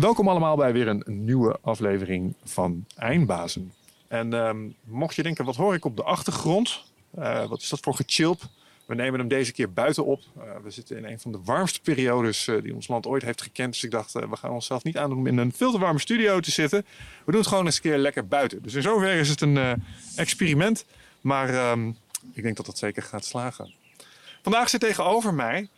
welkom allemaal bij weer een nieuwe aflevering van Eindbazen. En ehm, mocht je denken, wat hoor ik op de achtergrond? Uh, wat is dat voor gechilp? We nemen hem deze keer buiten op. Uh, we zitten in een van de warmste periodes uh, die ons land ooit heeft gekend. Dus ik dacht, we gaan onszelf niet aandoen om in een veel te warme studio te zitten. We doen het gewoon eens een keer lekker buiten. Dus in zoverre is het een experiment. Maar um, ik denk dat dat zeker gaat slagen. Vandaag zit tegenover mij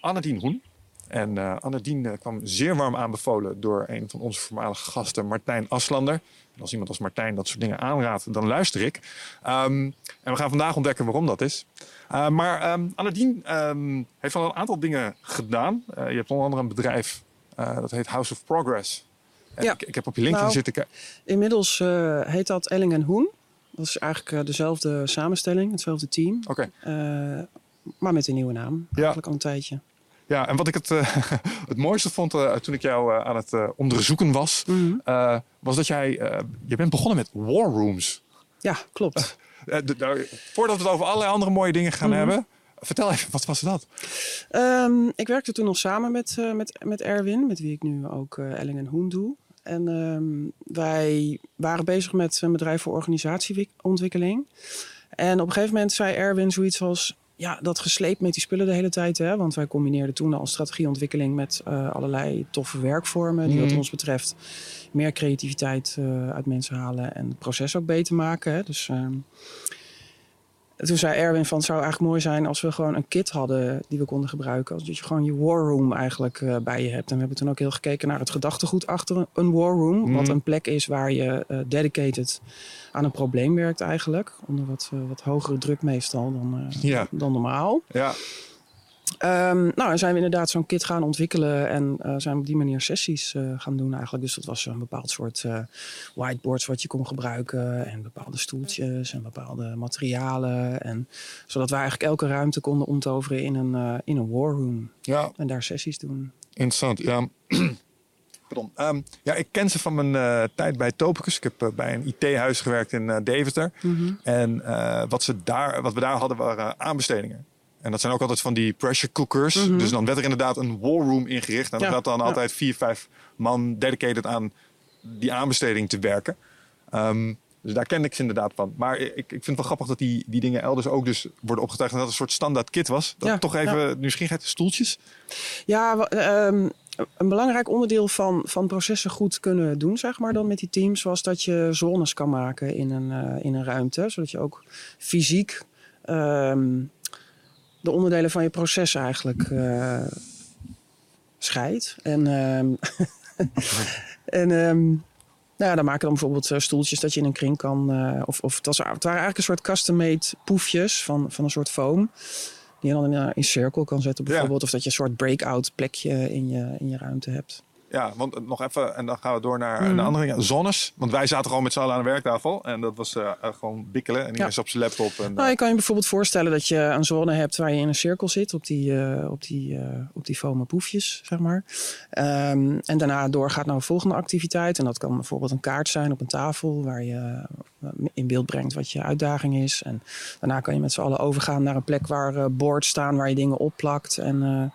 Annedien Hoen. En uh, Annedien kwam zeer warm aanbevolen door een van onze voormalige gasten, Martijn Aslander. En als iemand als Martijn dat soort dingen aanraadt, dan luister ik. Um, en we gaan vandaag ontdekken waarom dat is. Uh, maar um, Annedien um, heeft al een aantal dingen gedaan. je hebt onder andere een bedrijf dat heet House of Progress. En ja. ik, ik, heb op je LinkedIn nou, zitten kijken. Inmiddels heet dat Elling Hoen. Dat is eigenlijk dezelfde samenstelling, hetzelfde team. Oké. Okay. maar met een nieuwe naam, eigenlijk al een tijdje. Ja, en wat ik het, uh, het mooiste vond uh, toen ik jou uh, aan het onderzoeken was, mm -hmm. was dat jij, je bent begonnen met war rooms. Ja, klopt. De, voordat we het over allerlei andere mooie dingen gaan mm -hmm. hebben, vertel even, wat was dat? Um, ik werkte toen nog samen met, met, met Erwin, met wie ik nu ook Elling en Hoen doe. En um, wij waren bezig met een bedrijf voor organisatieontwikkeling. En op een gegeven moment zei Erwin zoiets als ja, dat gesleept met die spullen de hele tijd. Hè? Want wij combineerden toen al strategieontwikkeling met uh, allerlei toffe werkvormen. Die wat ons betreft meer creativiteit uh, uit mensen halen en het proces ook beter maken. Hè? Dus uh, toen zei Erwin van het zou eigenlijk mooi zijn als we gewoon een kit hadden die we konden gebruiken. Als dat je gewoon je war room eigenlijk uh, bij je hebt. En we hebben toen ook heel gekeken naar het gedachtegoed achter een war room. Mm. Wat een plek is waar je uh, dedicated aan een probleem werkt eigenlijk. Onder wat, uh, wat hogere druk meestal dan, ja. dan normaal. Ja. Um, nou, en zijn we inderdaad zo'n kit gaan ontwikkelen en uh, zijn we op die manier sessies uh, gaan doen eigenlijk. Dus dat was een bepaald soort uh, whiteboards wat je kon gebruiken en bepaalde stoeltjes en bepaalde materialen. En, zodat wij eigenlijk elke ruimte konden omtoveren in een, in een war room. Ja. En daar sessies doen. Interessant, ja. Pardon. Um, ja, ik ken ze van mijn uh, tijd bij Topicus. Ik heb uh, bij een IT-huis gewerkt in uh, Deventer. Mm -hmm. En wat, ze daar, wat we daar hadden waren aanbestedingen. En dat zijn ook altijd van die pressure cookers. Mm -hmm. Dus dan werd er inderdaad een war room ingericht. En dan ja, had dan altijd vier, vijf man dedicated aan die aanbesteding te werken. Um, dus daar ken ik ze inderdaad van. Maar ik, ik vind het wel grappig dat die, die dingen elders ook dus worden opgetuigd. En dat het een soort standaard kit was. Dat ja, toch even ja. nieuwsgierigheid, stoeltjes. Ja, um, een belangrijk onderdeel van, van processen goed kunnen doen, zeg maar, dan met die teams, was dat je zones kan maken in een, uh, in een ruimte. Zodat je ook fysiek um, de onderdelen van je proces eigenlijk uh, scheidt. En, um, en um, nou ja, dan maken dan bijvoorbeeld uh, stoeltjes dat je in een kring kan. Uh, of of het, was, het waren eigenlijk een soort custom-made poefjes van, van een soort foam. Die je dan in, in cirkel kan zetten bijvoorbeeld. Ja. Of dat je een soort breakout plekje in je, in je ruimte hebt. Ja, want nog even, en dan gaan we door naar mm. de andere ja, zones. Want wij zaten gewoon met z'n allen aan de werktafel. En dat was uh, gewoon bikkelen. En iedereen ja. is op zijn laptop. En, nou, je kan je bijvoorbeeld voorstellen dat je een zone hebt waar je in een cirkel zit. Op die, uh, op die, op die poefjes, zeg maar. Um, en daarna doorgaat naar een volgende activiteit. En dat kan bijvoorbeeld een kaart zijn op een tafel. Waar je in beeld brengt wat je uitdaging is. En daarna kan je met z'n allen overgaan naar een plek waar boards staan. Waar je dingen opplakt. En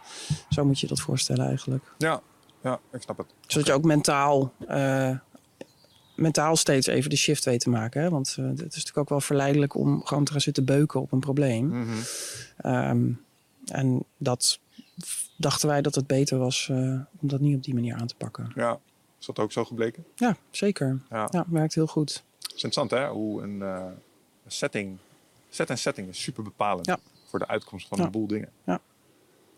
zo moet je dat voorstellen eigenlijk. Ja, ja, ik snap het. Zodat je ook mentaal, uh, mentaal steeds even de shift weet te maken. Hè? Want uh, het is natuurlijk ook wel verleidelijk om gewoon te gaan zitten beuken op een probleem. Mm -hmm. um, en dat dachten wij dat het beter was uh, om dat niet op die manier aan te pakken. Ja, is dat ook zo gebleken? Ja, zeker. Ja, ja werkt heel goed. Het is interessant hè, hoe een, setting, set en setting is super bepalend ja. voor de uitkomst van ja. een boel dingen. Ja.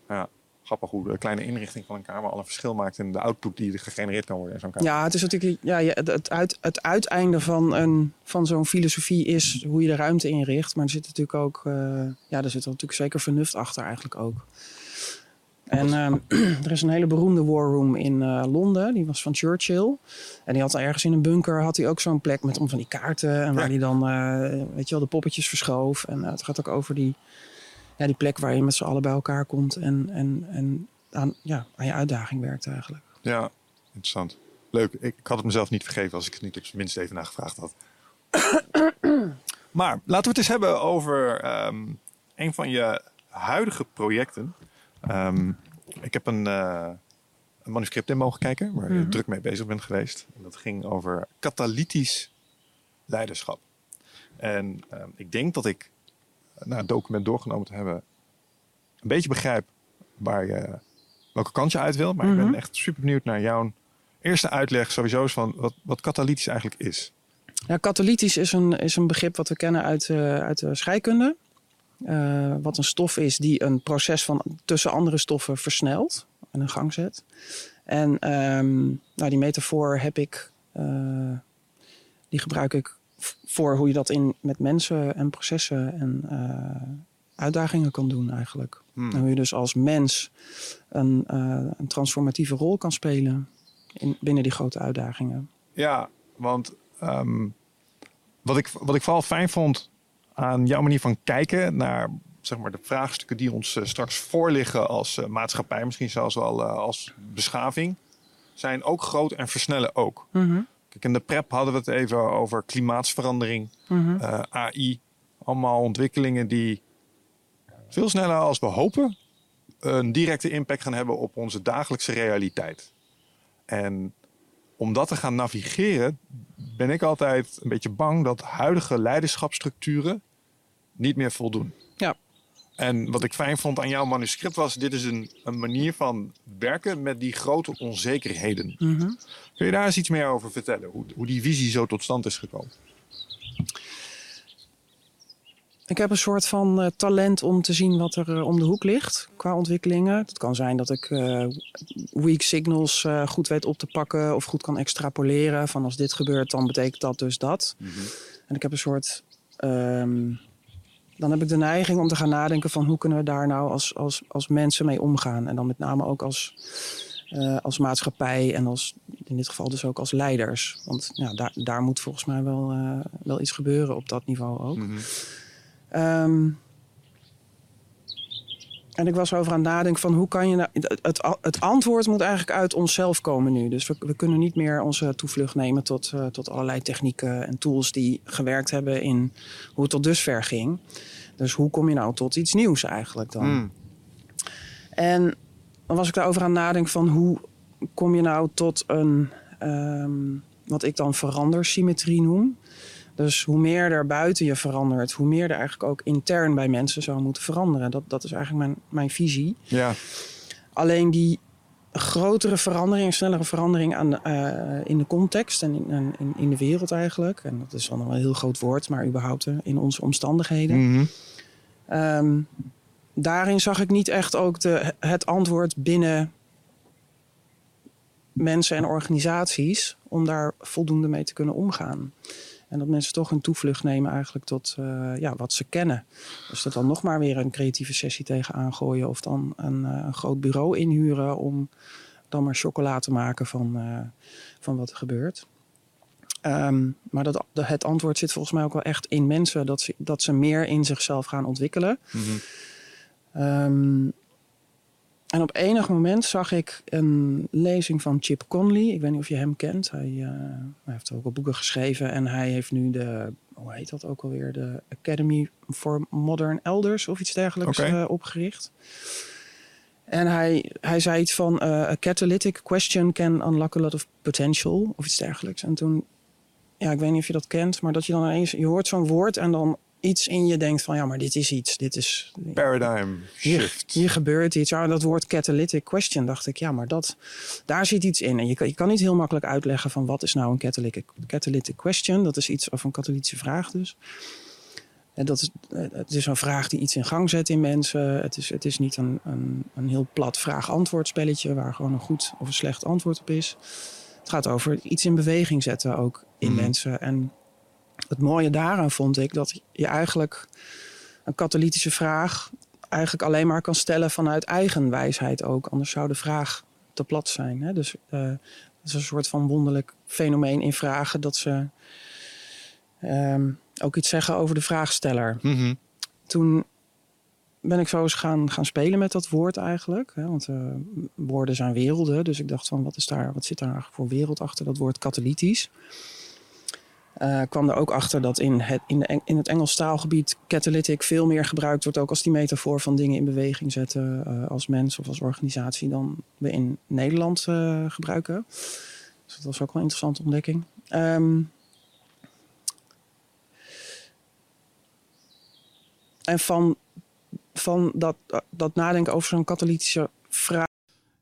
ja grappig hoe de kleine inrichting van een kamer al een verschil maakt in de output die gegenereerd kan worden in zo'n kamer. Ja, het is natuurlijk ja, het, uit, het uiteinde van, een, van zo'n filosofie is hoe je de ruimte inricht. Maar er zit natuurlijk ook, uh, ja, er zit er natuurlijk zeker vernuft achter eigenlijk ook. En uh, er is een hele beroemde war room in uh, Londen. Die was van Churchill. En die had ergens in een bunker had hij ook zo'n plek met om van die kaarten. En waar ja. hij dan, weet je wel, de poppetjes verschoof. En het gaat ook over die ja, die plek waar je met z'n allen bij elkaar komt en, en, en aan, ja, aan je uitdaging werkt eigenlijk. Ja, interessant. Leuk. Ik, ik had het mezelf niet vergeven als ik het niet op zijn minst even nagevraagd had. maar laten we het eens hebben over um, een van je huidige projecten. Um, ik heb een, uh, een manuscript in mogen kijken, waar je Mhm. druk mee bezig bent geweest. En dat ging over katalytisch leiderschap. En ehm, ik denk dat ik, eh, na het document doorgenomen te hebben, een beetje begrijp waar je, welke kant je uit wil. Maar ik ben Mhm. echt super benieuwd naar jouw eerste uitleg sowieso van wat, wat katalytisch eigenlijk is. Ja, katalytisch is een, is een begrip wat we kennen uit, eh, uit de scheikunde. Eh, wat een stof is die een proces van tussen andere stoffen versnelt en in gang zet. En ehm, nou, die metafoor heb ik, eh, die gebruik ik voor hoe je dat in, met mensen en processen en eh, uitdagingen kan doen eigenlijk. Hmm. En hoe je dus als mens een, eh, een transformatieve rol kan spelen in, binnen die grote uitdagingen. Ja, want ehm, wat, ik, wat ik vooral fijn vond aan jouw manier van kijken naar zeg maar, de vraagstukken die ons eh, straks voorliggen als maatschappij, misschien zelfs wel als beschaving, zijn ook groot en versnellen ook. Mhm, Kijk, in de prep hadden we het even over klimaatsverandering, mhm. eh, AI. Allemaal ontwikkelingen die veel sneller als we hopen een directe impact gaan hebben op onze dagelijkse realiteit. En om dat te gaan navigeren, ben ik altijd een beetje bang dat huidige leiderschapsstructuren niet meer voldoen. Ja. En wat ik fijn vond aan jouw manuscript was, dit is een, een manier van werken met die grote onzekerheden. Mhm. Kun je daar eens iets meer over vertellen? Hoe, hoe die visie zo tot stand is gekomen? Ik heb een soort van eh, talent om te zien wat er eh, om de hoek ligt qua ontwikkelingen. Het kan zijn dat ik eh, weak signals goed weet op te pakken of goed kan extrapoleren. Van als dit gebeurt, dan betekent dat dus dat. En ik heb een soort. ehm, dan heb ik de neiging om te gaan nadenken van hoe kunnen we daar nou als, als, als mensen mee omgaan. En dan met name ook als, eh, als maatschappij en als, in dit geval dus ook als leiders. Want ja, daar, daar moet volgens mij wel, eh, wel iets gebeuren op dat niveau ook. Ehm, en ik was over aan nadenken van hoe kan je nou... Het, het, antwoord moet eigenlijk uit onszelf komen nu. Dus we, we kunnen niet meer onze toevlucht nemen tot, eh, tot allerlei technieken en tools die gewerkt hebben in hoe het tot dusver ging. Dus hoe kom je nou tot iets nieuws eigenlijk dan? Hmm. En dan was ik daarover aan nadenken van hoe kom je nou tot een, ehm, wat ik dan verandersymmetrie noem. Dus hoe meer er buiten je verandert, hoe meer er eigenlijk ook intern bij mensen zou moeten veranderen. Dat, dat is eigenlijk mijn, mijn visie. Ja, Alleen die grotere verandering, snellere verandering aan, eh, in de context en in, in, in de wereld eigenlijk. En dat is dan wel een heel groot woord, maar überhaupt eh, in onze omstandigheden. Mhm. Ehm, daarin zag ik niet echt ook de, het antwoord binnen mensen en organisaties om daar voldoende mee te kunnen omgaan. En dat mensen toch een toevlucht nemen eigenlijk tot eh, ja, wat ze kennen. Dus dat dan nog maar weer een creatieve sessie tegenaan gooien of dan een, eh, een groot bureau inhuren om dan maar chocola te maken van, eh, van wat er gebeurt. Ehm, maar dat, het antwoord zit volgens mij ook wel echt in mensen. Dat ze, dat ze meer in zichzelf gaan ontwikkelen. Ehm, en op enig moment zag ik een lezing van Chip Conley. Ik weet niet of je hem kent. Hij, eh, hij heeft ook al boeken geschreven. En hij heeft nu de, hoe heet dat ook alweer? De Academy for Modern Elders of iets dergelijks eh, opgericht. En hij, hij zei iets van: eh, A catalytic question can unlock a lot of potential. Of iets dergelijks. En toen, ja, ik weet niet of je dat kent. Maar dat je dan ineens, je hoort zo'n woord en dan iets in je denkt van: ja, maar dit is iets. Dit is, Paradigm hier, shift. hier gebeurt iets. Ja, dat woord catalytic question dacht ik, ja, maar dat, daar zit iets in. En je, kan- je kan niet heel makkelijk uitleggen van wat is nou een catalytic, catalytic question. Dat is iets of een katalytische vraag dus. En dat is, het is een vraag die iets in gang zet in mensen. Het is, het is niet een, een, een heel plat vraag-antwoord spelletje waar gewoon een goed of een slecht antwoord op is. Het gaat over iets in beweging zetten ook in Mhm. mensen. En het mooie daaraan vond ik dat je eigenlijk een katalytische vraag eigenlijk alleen maar kan stellen vanuit eigen wijsheid ook. Anders zou de vraag te plat zijn. Hè? Dus eh het is een soort van wonderlijk fenomeen in vragen dat ze ehm, ook iets zeggen over de vraagsteller. Mhm. Toen ben ik zo eens gaan, gaan spelen met dat woord eigenlijk. Hè? Want eh, woorden zijn werelden. Dus ik dacht van wat, is daar, wat zit daar eigenlijk voor wereld achter dat woord katalytisch? Uh, kwam er ook achter dat in het, in, de, in het Engels taalgebied catalytic veel meer gebruikt wordt, ook als die metafoor van dingen in beweging zetten uh, als mens of als organisatie, dan we in Nederland uh, gebruiken. Dus dat was ook wel een interessante ontdekking. Um, en van, van dat, dat nadenken over zo'n katalytische vraag.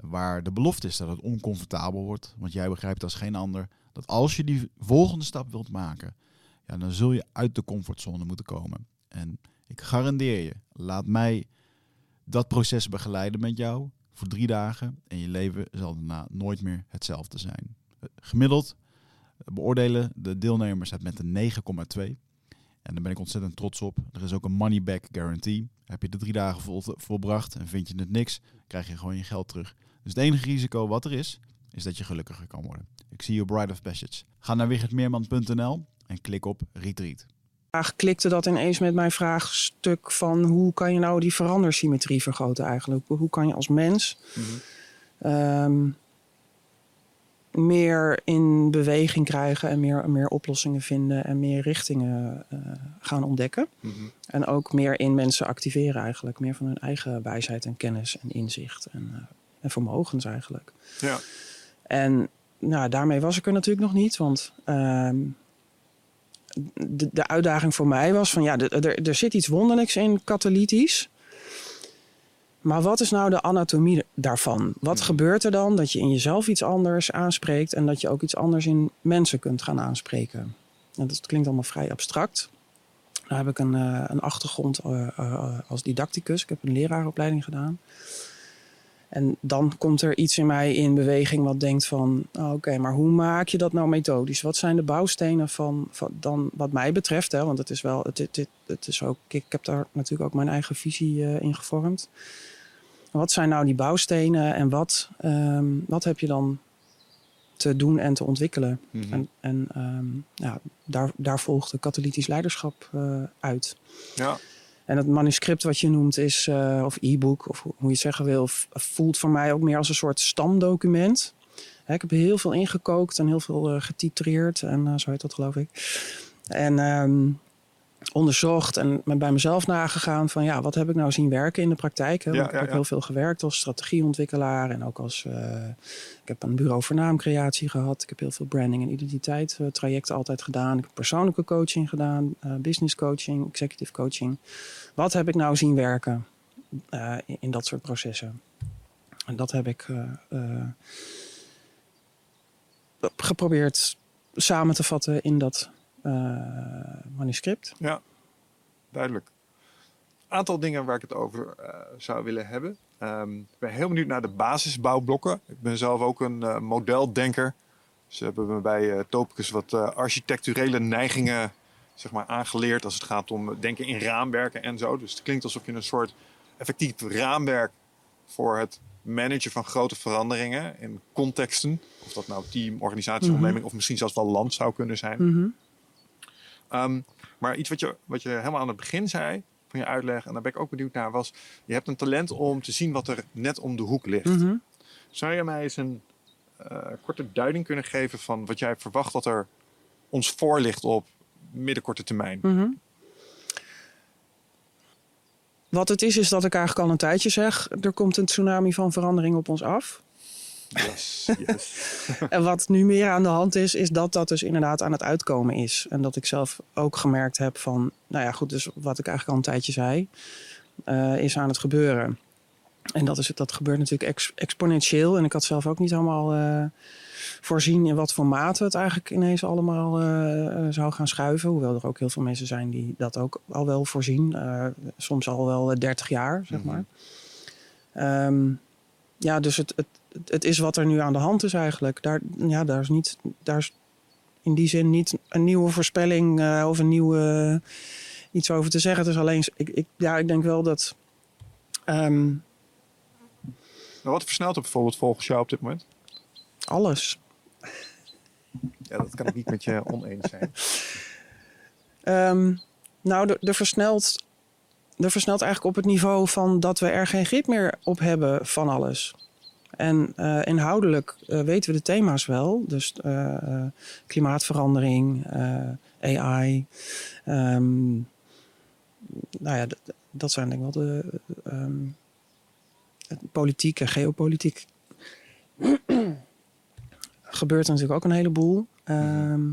Waar de belofte is dat het oncomfortabel wordt. Want jij begrijpt als geen ander dat als je die volgende stap wilt maken, ja, dan zul je uit de comfortzone moeten komen. En ik garandeer je, laat mij dat proces begeleiden met jou voor drie dagen. En je leven zal daarna nooit meer hetzelfde zijn. Gemiddeld beoordelen de deelnemers het met een 9,2. En daar ben ik ontzettend trots op. Er is ook een money back guarantee. Heb je de drie dagen vol, volbracht en vind je het niks, krijg je gewoon je geld terug. Dus het enige risico wat er is, is dat je gelukkiger kan worden. Ik zie je Bride of Passage. Ga naar wichertmeerman.nl en klik op Retreat. Klikte dat ineens met mijn vraagstuk van hoe kan je nou die verandersymmetrie vergroten eigenlijk? Hoe kan je als mens mhm. um, meer in beweging krijgen en meer, meer oplossingen vinden en meer richtingen uh, gaan ontdekken. Mhm. En ook meer in mensen activeren eigenlijk. Meer van hun eigen wijsheid en kennis en inzicht en, uh, en vermogens eigenlijk. Ja. En nou, daarmee was ik er natuurlijk nog niet, want uh, de, de uitdaging voor mij was van ja, er, zit iets wonderlijks in katalytisch. Maar wat is nou de anatomie daarvan? Wat hmm. gebeurt er dan dat je in jezelf iets anders aanspreekt en dat je ook iets anders in mensen kunt gaan aanspreken? En dat klinkt allemaal vrij abstract. Daar heb ik een, uh, een achtergrond uh, uh, als didacticus. Ik heb een leraaropleiding gedaan. En dan komt er iets in mij in beweging wat denkt van... Oh, oké, maar hoe maak je dat nou methodisch? Wat zijn de bouwstenen van, van dan wat mij betreft? Hè, want het is wel, het, het, het is ook, ik heb daar natuurlijk ook mijn eigen visie uh, in gevormd. Wat zijn nou die bouwstenen en wat, um, wat heb je dan te doen en te ontwikkelen? Mm -hmm. En, en um, ja, daar, daar volgt de katalytisch leiderschap uh, uit. Ja. En het manuscript wat je noemt is, uh, of e-book, of hoe je het zeggen wil, voelt voor mij ook meer als een soort stamdocument. Hè, ik heb heel veel ingekookt en heel veel uh, getitreerd en uh, zo heet dat geloof ik. En um, onderzocht en bij mezelf nagegaan van ja, wat heb ik nou zien werken in de praktijk? Hè? Ja, ik heb ja. heel veel gewerkt als strategieontwikkelaar en ook als uh, ik heb een bureau voor naamcreatie gehad. Ik heb heel veel branding en identiteit uh, trajecten altijd gedaan. Ik heb persoonlijke coaching gedaan, uh, business coaching, executive coaching. Wat heb ik nou zien werken in, in, dat soort processen? En dat heb ik geprobeerd samen te vatten in dat manuscript. Ja, duidelijk. Een aantal dingen waar ik het over uh, zou willen hebben. Um, ik ben heel benieuwd naar de basisbouwblokken. Ik ben zelf ook een uh, modeldenker. Ze hebben me bij Topicus wat architecturele neigingen zeg maar, aangeleerd als het gaat om denken in raamwerken en zo. Dus het klinkt alsof je een soort effectief raamwerk voor het managen van grote veranderingen in contexten. Of dat nou team, organisatie, mm -hmm. onderneming of misschien zelfs wel land zou kunnen zijn. Mm -hmm. Um, maar iets wat je, wat je helemaal aan het begin zei van je uitleg, en daar ben ik ook benieuwd naar, was: je hebt een talent om te zien wat er net om de hoek ligt. Mm -hmm. Zou je mij eens een uh, korte duiding kunnen geven van wat jij verwacht dat er ons voor ligt op middenkorte termijn? -hmm. Wat het is, is dat ik eigenlijk al een tijdje zeg: er komt een tsunami van verandering op ons af. Yes, yes. En wat nu meer aan de hand is, is dat dat dus inderdaad aan het uitkomen is. En dat ik zelf ook gemerkt heb van, nou ja, goed, dus wat ik eigenlijk al een tijdje zei, eh, is aan het gebeuren. En dat, is, dat gebeurt natuurlijk ex- exponentieel. En ik had zelf ook niet allemaal eh, voorzien in wat voor mate het eigenlijk ineens allemaal eh, zou gaan schuiven. Hoewel er ook heel veel mensen zijn die dat ook al wel voorzien. Soms al wel 30 jaar, zeg Mhm. maar. Ehm, ja, dus het, het, het is wat er nu aan de hand is eigenlijk. Daar, ja, daar is niet, daar is in die zin niet een nieuwe voorspelling eh, of een nieuwe iets over te zeggen. Het is alleen, ik, ik, ja, ik denk wel dat. ehm, Nou, wat versnelt er bijvoorbeeld volgens jou op dit moment? alles. Ja, dat kan ik niet met je oneens zijn. Ehm, nou, er, versnelt, er versnelt eigenlijk op het niveau van dat we er geen grip meer op hebben van alles. En eh, inhoudelijk eh, weten we de thema's wel. Dus eh, klimaatverandering, AI. ehm, nou ja, dat zijn denk ik wel de ehm, het politiek en geopolitiek. Gebeurt er natuurlijk ook een heleboel. Ehm,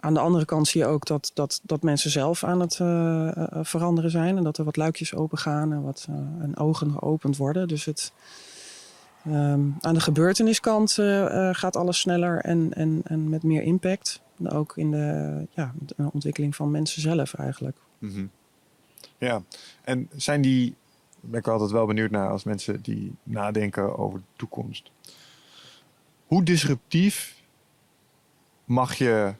aan de andere kant zie je ook dat, dat, dat mensen zelf aan het eh, eh, veranderen zijn. En dat er wat luikjes open gaan en wat en ogen geopend worden. Dus het, ehm, aan de gebeurteniskant gaat alles sneller en, en, en met meer impact. Ook in de, ja, de ontwikkeling van mensen zelf eigenlijk. Mhm. Ja, en zijn die, ben ik altijd wel benieuwd naar als mensen die nadenken over de toekomst. Hoe disruptief mag je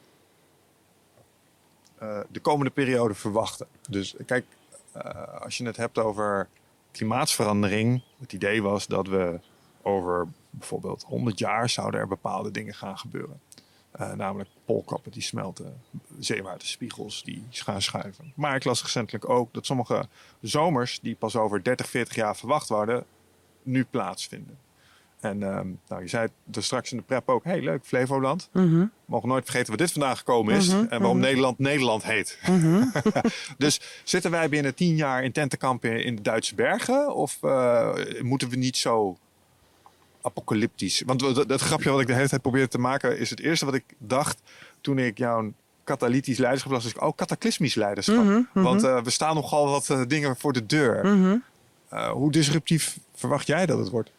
eh, de komende periode verwachten? Dus kijk, eh, als je het hebt over klimaatsverandering, het idee was dat we over bijvoorbeeld 100 jaar zouden er bepaalde dingen gaan gebeuren. Eh, namelijk poolkappen die smelten, zeewaterspiegels die gaan schuiven. Maar ik las recentelijk ook dat sommige zomers die pas over 30, 40 jaar verwacht worden, nu plaatsvinden. En ehm, nou, je zei het er straks in de prep ook, hey leuk, Flevoland. We mogen nooit vergeten waar dit vandaan gekomen is Mhm, en waarom mhm. Nederland Nederland heet. mhm. Dus zitten wij binnen 10 jaar in tentenkampen in de Duitse bergen? Of eh, moeten we niet zo apocalyptisch? Want dat, dat grapje wat ik de hele tijd probeerde te maken is het eerste wat ik dacht toen ik jouw katalytisch leiderschap las. Is ik, oh, cataclysmisch leiderschap. Want eh, we staan nogal wat eh, dingen voor de deur. Hoe disruptief verwacht jij dat het wordt?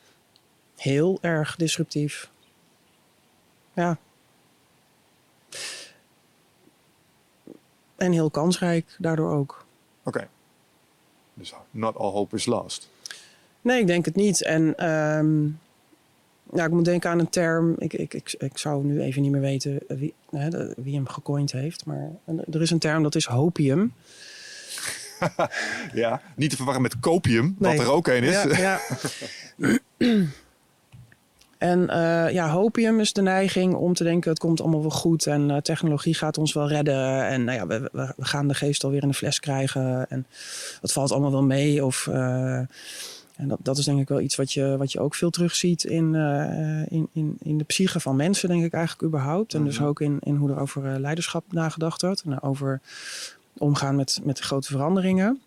Heel erg disruptief. Ja. En heel kansrijk daardoor ook. Oké. Dus not all hope is lost. Nee, ik denk het niet. En ehm, ja, ik moet denken aan een term. Ik, ik, ik, ik zou nu even niet meer weten wie, hè, de- wie hem gecoind heeft. Maar er is een term dat is hopium. Ja, niet te verwarren met copium, Nee. wat er ook een is. Ja, ja. En eh, ja, hopium is de neiging om te denken: het komt allemaal wel goed en eh, technologie gaat ons wel redden. En nou ja, we, we, we gaan de geest alweer in de fles krijgen. En het valt allemaal wel mee. Of, eh, en dat, dat is denk ik wel iets wat je, wat je ook veel terugziet in, in, in, in de psyche van mensen, denk ik eigenlijk überhaupt. En dus Mhm. ook in, in hoe er over leiderschap nagedacht wordt. En over omgaan met, met grote veranderingen.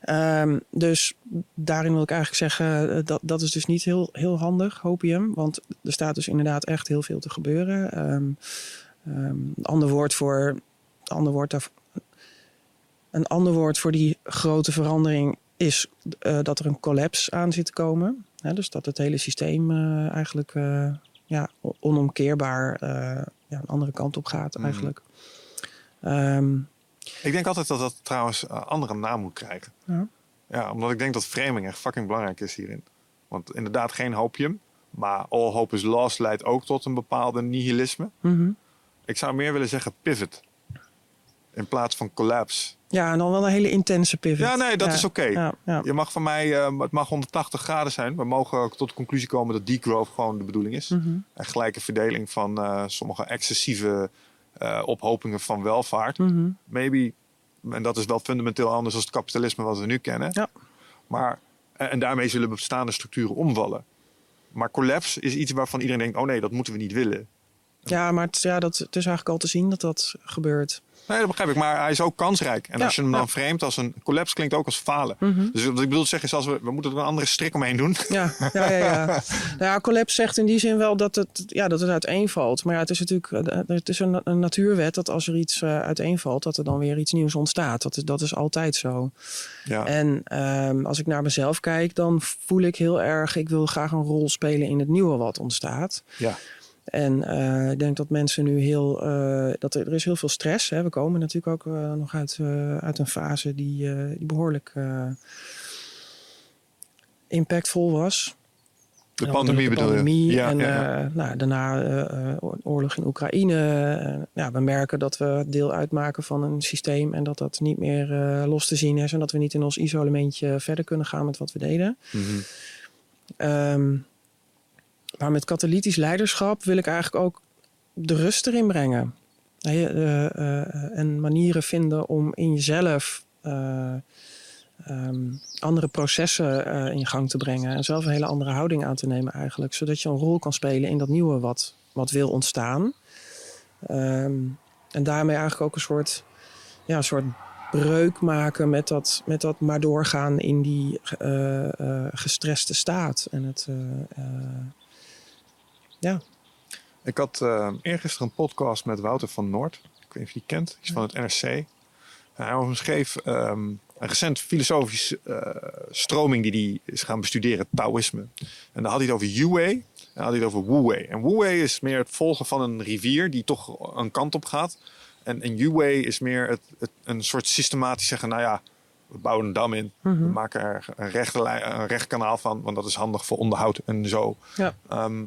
Ehm, dus daarin wil ik eigenlijk zeggen, eh, dat, dat is dus niet heel, heel handig, hopium. Want er staat dus inderdaad echt heel veel te gebeuren. Een ander woord voor. Ander woord, daarvoor, een ander woord voor die grote verandering is eh, dat er een collapse aan zit te komen. Dus dat het hele systeem eh, eigenlijk ja, on- onomkeerbaar ja, een andere kant op gaat Mhm. eigenlijk. Ehm, Ik denk altijd dat dat trouwens een andere naam moet krijgen. Ja. Ja, omdat ik denk dat framing echt fucking belangrijk is hierin. Want inderdaad geen hopium. Maar all hope is lost leidt ook tot een bepaalde nihilisme. mhm. Ik zou meer willen zeggen pivot. In plaats van collapse. Ja, en dan wel een hele intense pivot. Ja, nee, dat Ja, is oké. Ja, ja. Je mag van mij, eh, het mag 180 graden zijn. We mogen ook tot de conclusie komen dat degrowth gewoon de bedoeling is. Mhm. Een gelijke verdeling van eh, sommige excessieve eh, ophopingen van welvaart. Mhm. maybe, en dat is wel fundamenteel anders dan het kapitalisme wat we nu kennen. Ja. Maar, en en daarmee zullen bestaande structuren omvallen. Maar collapse is iets waarvan iedereen denkt, oh nee, dat moeten we niet willen. Ja, maar het, ja, dat, het is eigenlijk al te zien dat dat gebeurt. Nee, dat begrijp ik. Maar hij is ook kansrijk. En Ja, als je hem dan ja. als een collapse, klinkt ook als falen. Mhm. Dus wat ik bedoel te zeggen is, als we, we moeten er een andere strik omheen doen. Ja, ja, ja. ja. nou ja, Collapse zegt in die zin wel dat het, ja, dat het uiteenvalt. Maar ja, het is natuurlijk eh, het is een, een natuurwet dat als er iets eh, uiteenvalt, dat er dan weer iets nieuws ontstaat. Dat is, dat is altijd zo. Ja. En ehm, als ik naar mezelf kijk, dan voel ik heel erg, ik wil graag een rol spelen in het nieuwe wat ontstaat. Ja. En eh, ik denk dat mensen nu heel. eh, dat er, er is heel veel stress. Hè. We komen natuurlijk ook eh, nog uit, uit een fase die, eh, die behoorlijk eh, impactvol was. De pandemie de bedoel je? Ja, en ja, ja. nou, daarna oorlog in Oekraïne. Ja, we merken dat we deel uitmaken van een systeem en dat dat niet meer los te zien is en dat we niet in ons isolementje verder kunnen gaan met wat we deden. Ehm, maar met katalytisch leiderschap wil ik eigenlijk ook de rust erin brengen. Eh, eh, en manieren vinden om in jezelf eh, ehm, andere processen in gang te brengen. En zelf een hele andere houding aan te nemen eigenlijk. Zodat je een rol kan spelen in dat nieuwe wat, wat wil ontstaan. Ehm, en daarmee eigenlijk ook een soort, ja, een soort breuk maken met dat, met dat maar doorgaan in die gestreste staat. En het, ja. Ik had eh eergisteren een podcast met Wouter van Noord. Ik weet niet of je die kent. Die is van het NRC. Hij omschreef ehm, een recent filosofische eh, stroming die hij is gaan bestuderen, Taoïsme. En dan had hij het over Yu-Wei en had hij het over Wu-Wei. En Wu-Wei is meer het volgen van een rivier die toch een kant op gaat. En, en Yu-Wei is meer het, het, een soort systematisch zeggen, nou ja, we bouwen een dam in. We maken er een, rechte lijn, een recht kanaal van, want dat is handig voor onderhoud en zo. Ja. Ehm,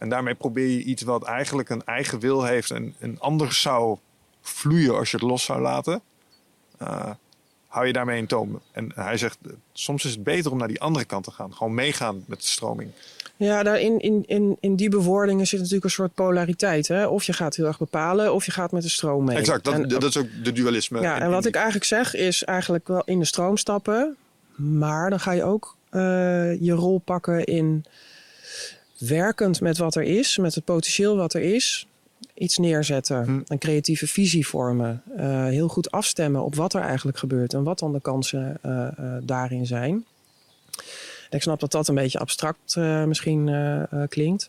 en daarmee probeer je iets wat eigenlijk een eigen wil heeft en, en anders zou vloeien als je het los zou laten. eh, hou je daarmee in toom. En hij zegt, soms is het beter om naar die andere kant te gaan. Gewoon meegaan met de stroming. Ja, daar in, in, in, in die bewoordingen zit natuurlijk een soort polariteit. Hè? Of je gaat heel erg bepalen, of je gaat met de stroom mee. Exact, dat, En- dat is ook de dualisme. ja, en wat die- ik eigenlijk zeg is eigenlijk wel in de stroom stappen. Maar dan ga je ook eh, je rol pakken in werkend met wat er is, met het potentieel wat er is. Iets neerzetten, Hm. een creatieve visie vormen. eh, heel goed afstemmen op wat er eigenlijk gebeurt en wat dan de kansen eh, eh, daarin zijn. En ik snap dat dat een beetje abstract misschien klinkt.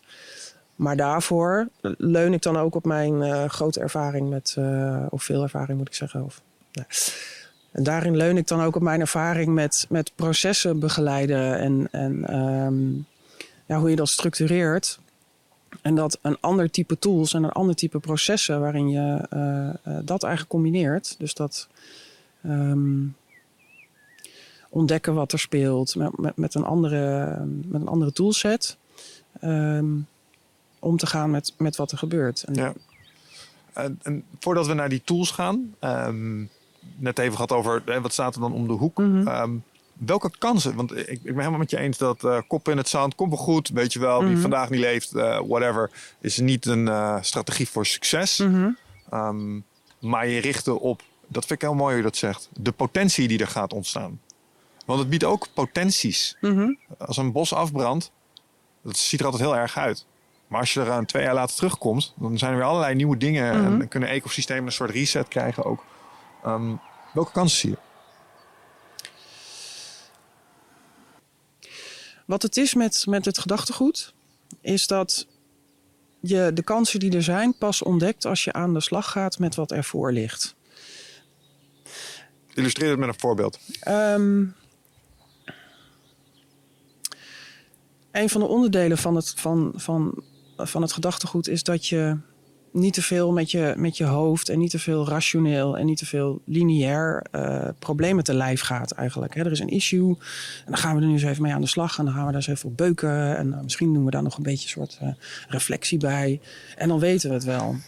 Maar daarvoor leun ik dan ook op mijn grote ervaring met, of veel ervaring moet ik zeggen. Of, nee. En daarin leun ik dan ook op mijn ervaring met, met processen begeleiden en, en ehm, ja, hoe je dat structureert. En dat een ander type tools en een ander type processen waarin je eh, eh, dat eigenlijk combineert. Dus dat ehm, ontdekken wat er speelt met, met, met, een, andere, met een andere toolset. ehm, om te gaan met, met wat er gebeurt. En, Ja. En, en voordat we naar die tools gaan, ehm, net even gehad over wat staat er dan om de hoek. Mhm. Welke kansen? Want ik, ik ben helemaal met je eens dat eh kop in het zand komt wel goed. Weet je wel, wie Mhm. vandaag niet leeft, eh, whatever, is niet een eh, strategie voor succes. Mhm. Ehm, maar je richten op, dat vind ik heel mooi hoe je dat zegt, de potentie die er gaat ontstaan. Want het biedt ook potenties. Mhm. Als een bos afbrandt, dat ziet er altijd heel erg uit. Maar als je er een twee jaar later terugkomt, dan zijn er weer allerlei nieuwe dingen. En dan kunnen ecosystemen een soort reset krijgen ook. Ehm, welke kansen zie je? Wat het is met, met het gedachtegoed, is dat je de kansen die er zijn pas ontdekt als je aan de slag gaat met wat ervoor ligt. Illustreer het met een voorbeeld. Ehm, een van de onderdelen van het, van, van, van het gedachtegoed is dat je niet te veel met je, met je hoofd en niet te veel rationeel en niet te veel lineair eh, problemen te lijf gaat eigenlijk. Hè, er is een issue en dan gaan we er nu eens even mee aan de slag en dan gaan we daar eens even op beuken en eh, misschien doen we daar nog een beetje een soort eh, reflectie bij en dan weten we het wel.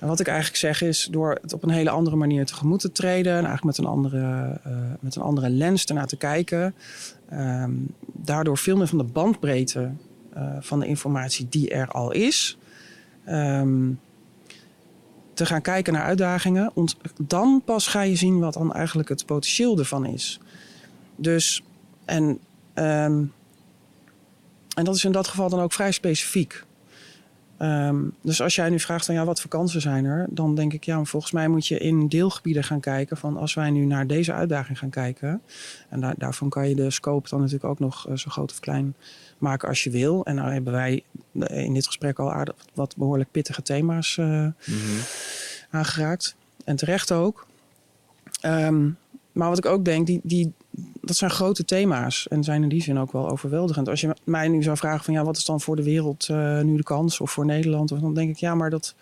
En wat ik eigenlijk zeg is, door het op een hele andere manier tegemoet te treden... en eigenlijk met een andere, met een andere lens ernaar te kijken... ehm, daardoor veel meer van de bandbreedte van de informatie die er al is... ehm, te gaan kijken naar uitdagingen. ont- dan pas ga je zien wat dan eigenlijk het potentieel ervan is. Dus, en, ehm, en dat is in dat geval dan ook vrij specifiek. Ehm, dus als jij nu vraagt van ja, wat voor kansen zijn er? Dan denk ik ja, volgens mij moet je in deelgebieden gaan kijken. Van als wij nu naar deze uitdaging gaan kijken. En daar, daarvan kan je de scope dan natuurlijk ook nog eh, zo groot of klein maken als je wil. En nou hebben wij in dit gesprek al aardig wat behoorlijk pittige thema's uh, aangeraakt. En terecht ook. Ehm, maar wat ik ook denk, die, die, dat zijn grote thema's en zijn in die zin ook wel overweldigend. Als je mij nu zou vragen van ja, wat is dan voor de wereld uh, nu de kans of voor Nederland? Dan denk ik ja, maar dat,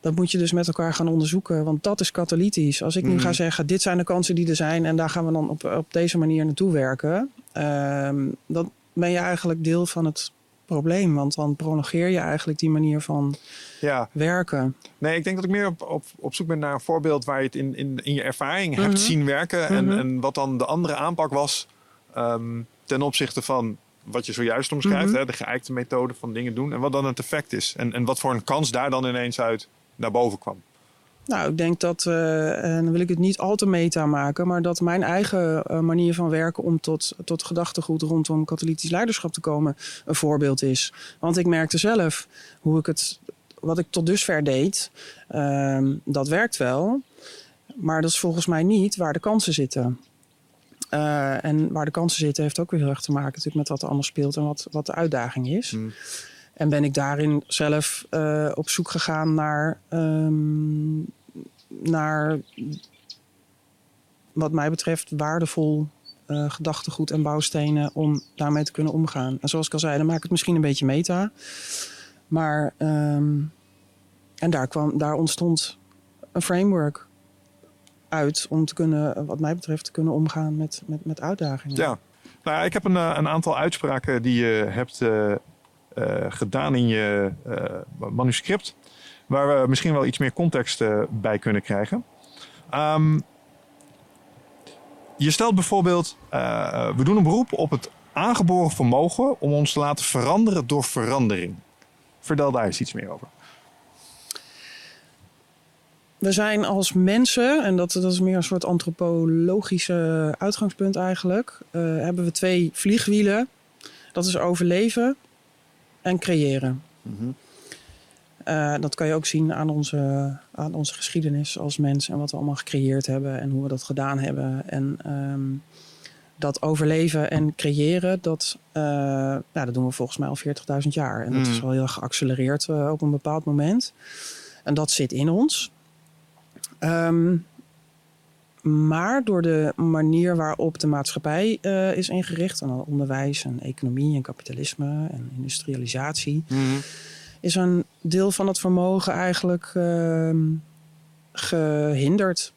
dat moet je dus met elkaar gaan onderzoeken, want dat is katalytisch. Als ik nu ga mhm. zeggen, dit zijn de kansen die er zijn en daar gaan we dan op, op deze manier naartoe werken, um, dan ben je eigenlijk deel van het probleem. Want dan prolongeer je eigenlijk die manier van ja. werken. Nee, ik denk dat ik meer op, op, op zoek ben naar een voorbeeld waar je het in, in, in je ervaring hebt mhm. zien werken. en, mhm. en wat dan de andere aanpak was ehm, ten opzichte van wat je zojuist omschrijft, mhm. hè, de geëikte methode van dingen doen. En wat dan het effect is. En, en wat voor een kans daar dan ineens uit naar boven kwam. Nou, ik denk dat, uh, en dan wil ik het niet al te meta maken, maar dat mijn eigen uh, manier van werken om tot, tot gedachtegoed rondom katholietisch leiderschap te komen een voorbeeld is. Want ik merkte zelf hoe ik het, wat ik tot dusver deed, uh, dat werkt wel, maar dat is volgens mij niet waar de kansen zitten. Uh, en waar de kansen zitten heeft ook weer heel erg te maken natuurlijk met wat er allemaal speelt en wat, wat de uitdaging is. Mm. En ben ik daarin zelf uh, op zoek gegaan naar, um, naar wat mij betreft waardevol uh, gedachtegoed en bouwstenen om daarmee te kunnen omgaan. En zoals ik al zei, dan maak ik het misschien een beetje meta. Maar um, en daar, kwam, daar ontstond een framework uit om te kunnen, wat mij betreft, te kunnen omgaan met, met, met uitdagingen. Ja, nou, ik heb een, eh, een aantal uitspraken die je hebt gedaan in je uh, manuscript. Waar we misschien wel iets meer context uh, bij kunnen krijgen. Um, je stelt bijvoorbeeld, we doen een beroep op het aangeboren vermogen om ons te laten veranderen door verandering. Vertel daar eens iets meer over. We zijn als mensen, en dat, dat is meer een soort antropologische uitgangspunt eigenlijk, hebben we twee vliegwielen. Dat is overleven en creëren. Mhm. Eh, dat kan je ook zien aan onze, aan onze geschiedenis als mens en wat we allemaal gecreëerd hebben en hoe we dat gedaan hebben. En ehm, dat overleven en creëren, dat, uh, nou, dat doen we volgens mij al 40.000 jaar. En dat is mhm. wel heel geaccelereerd uh, op een bepaald moment. En dat zit in ons. Um, maar door de manier waarop de maatschappij uh, is ingericht, en onderwijs en economie en kapitalisme en industrialisatie, mm. is een deel van het vermogen eigenlijk uh, gehinderd.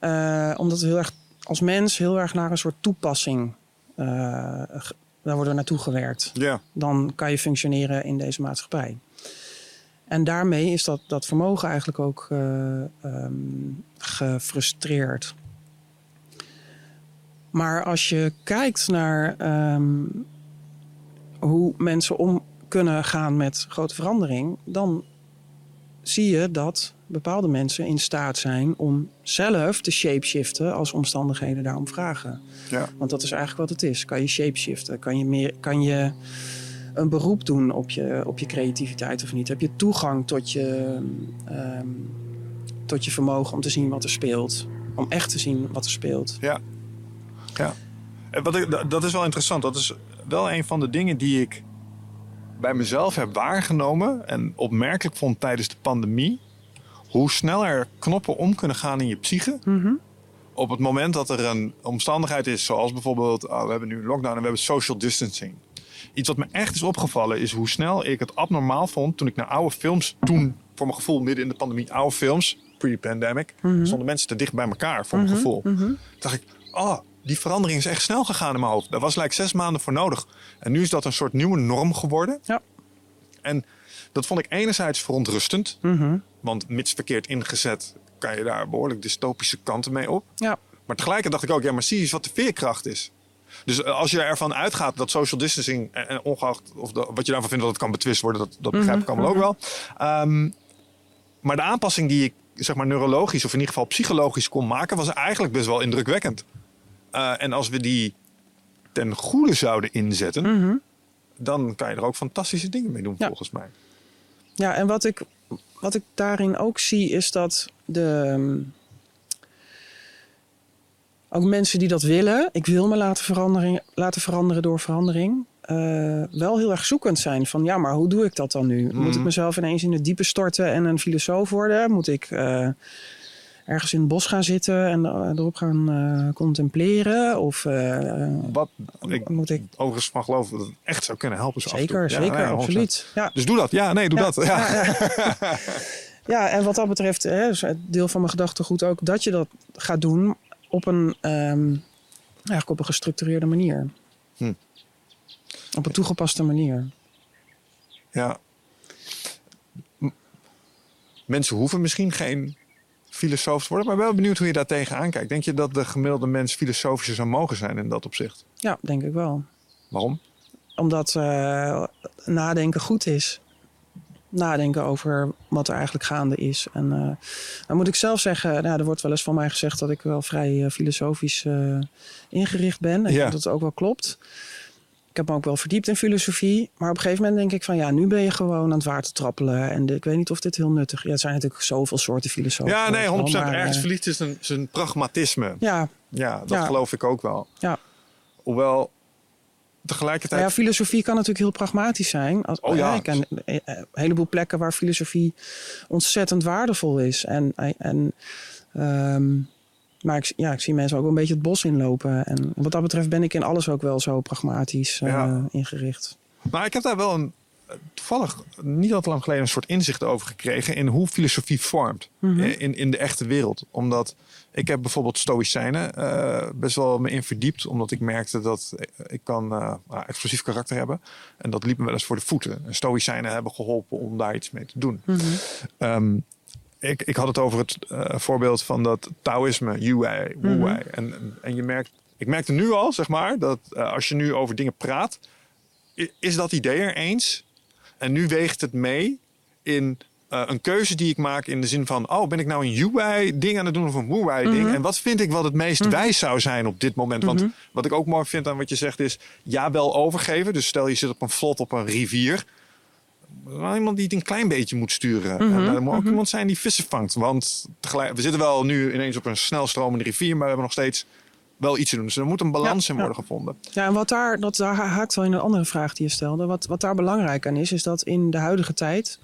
Uh, omdat we heel erg als mens heel erg naar een soort toepassing. Uh, daar worden we naartoe gewerkt. Yeah. Dan kan je functioneren in deze maatschappij. En daarmee is dat, dat vermogen eigenlijk ook uh, um, gefrustreerd. Maar als je kijkt naar um, hoe mensen om kunnen gaan met grote verandering, dan zie je dat bepaalde mensen in staat zijn om zelf te shapeshiften als omstandigheden daarom vragen. Ja. Want dat is eigenlijk wat het is. Kan je shapeshiften? Kan je, meer, kan je een beroep doen op je, op je creativiteit of niet? Heb je toegang tot je, um, tot je vermogen om te zien wat er speelt? Om echt te zien wat er speelt. Ja, ja. En wat ik, dat is wel interessant. Dat is wel een van de dingen die ik bij mezelf heb waargenomen en opmerkelijk vond tijdens de pandemie. Hoe snel er knoppen om kunnen gaan in je psyche. Mm Op het moment dat er een omstandigheid is, zoals bijvoorbeeld, oh, we hebben nu een lockdown en we hebben social distancing. Iets wat me echt is opgevallen is hoe snel ik het abnormaal vond toen ik naar oude films, toen voor mijn gevoel midden in de pandemie, oude films, pre-pandemic, mm stonden mensen te dicht bij elkaar voor mijn mhm, gevoel. Mm dacht ik, oh, die verandering is echt snel gegaan in mijn hoofd. Daar was lijkt zes maanden voor nodig. En nu is dat een soort nieuwe norm geworden. Ja. En dat vond ik enerzijds verontrustend. Mhm. Want mits verkeerd ingezet kan je daar behoorlijk dystopische kanten mee op. Ja. Maar tegelijkertijd dacht ik ook, ja, maar zie eens wat de veerkracht is. Dus eh, als je ervan uitgaat dat social distancing, en, en ongeacht of wat je daarvan vindt dat het kan betwist worden, dat, dat begrijp ik mhm, allemaal ook mhm. wel. Um, maar de aanpassing die ik zeg maar neurologisch of in ieder geval psychologisch kon maken, was eigenlijk best wel indrukwekkend. Uh, en als we die ten goede zouden inzetten, mm dan kan je er ook fantastische dingen mee doen, Ja. volgens mij. Ja, en wat ik, wat ik daarin ook zie is dat de. Ook mensen die dat willen, ik wil me laten, verandering, laten veranderen door verandering. eh, wel heel erg zoekend zijn van ja, maar hoe doe ik dat dan nu? Moet ik Mhm. mezelf ineens in het diepe storten en een filosoof worden? Moet ik eh, ergens in het bos gaan zitten en eh, erop gaan contempleren? Of Wat ik moet ik. overigens van geloof dat het echt zou kunnen helpen. zo. Zeker, Ja, zeker, ja, 100%. absoluut. Ja, Dus doe dat. Ja, nee, doe dat. Ja. en wat dat betreft hè, is het deel van mijn gedachtegoed ook dat je dat gaat doen op een, ehm, eigenlijk op een gestructureerde manier. Hm. Op een toegepaste manier. Ja. M- Mensen hoeven misschien geen filosoof te worden, maar wel benieuwd hoe je daar tegenaan kijkt. Denk je dat de gemiddelde mens filosofischer zou mogen zijn in dat opzicht? Ja, denk ik wel. Waarom? Omdat eh, nadenken goed is. Nadenken over wat er eigenlijk gaande is. En eh, dan moet ik zelf zeggen, nou, er wordt wel eens van mij gezegd dat ik wel vrij eh, filosofisch eh, ingericht ben. Ik Ja. dat het ook wel klopt. Ik heb me ook wel verdiept in filosofie. Maar op een gegeven moment denk ik van ja, nu ben je gewoon aan het water trappelen. En de- ik weet niet of dit heel nuttig is. Ja, er zijn natuurlijk zoveel soorten filosofen. Ja, nee, 100%. Maar, Ergens verliefd is zijn pragmatisme. Ja, Ja, dat Ja. geloof ik ook wel. Ja. Hoewel, tegelijkertijd... Nou ja, filosofie kan natuurlijk heel pragmatisch zijn. Als, Oh ja. Ik ken een heleboel plekken waar filosofie ontzettend waardevol is. En, en, ehm, maar ik, ja, ik zie mensen ook een beetje het bos inlopen. En wat dat betreft ben ik in alles ook wel zo pragmatisch eh, Ja. ingericht. Maar ik heb daar wel een, toevallig niet al te lang geleden een soort inzicht over gekregen in hoe filosofie vormt Mhm. in, in de echte wereld. Omdat ik heb bijvoorbeeld Stoïcijnen eh best wel me in verdiept, omdat ik merkte dat ik kan nou, explosief karakter hebben. En dat liep me wel eens voor de voeten. En Stoïcijnen hebben geholpen om daar iets mee te doen. Mhm. Ehm, ik, ik had het over het eh, voorbeeld van dat Taoïsme, Yu-Wei, Wu-Wei. En, en je merkt, ik merkte nu al, zeg maar, dat als je nu over dingen praat, is dat idee er eens. En nu weegt het mee in eh, een keuze die ik maak in de zin van, oh, ben ik nou een Yu-Wei-ding aan het doen of een Wu-Wei-ding? En wat vind ik wat het meest wijs zou zijn op dit moment? Want wat ik ook mooi vind aan wat je zegt is, ja, wel overgeven. Dus stel je zit op een vlot op een rivier. Wel iemand die het een klein beetje moet sturen. En er moet ook iemand zijn die vissen vangt. Want tegelijk, we zitten wel nu ineens op een snelstromende rivier, maar we hebben nog steeds wel iets te doen. Dus er moet een balans Ja, in ja. worden gevonden. Ja, en wat daar, dat daar haakt wel in een andere vraag die je stelde. Wat, wat daar belangrijk aan is, is dat in de huidige tijd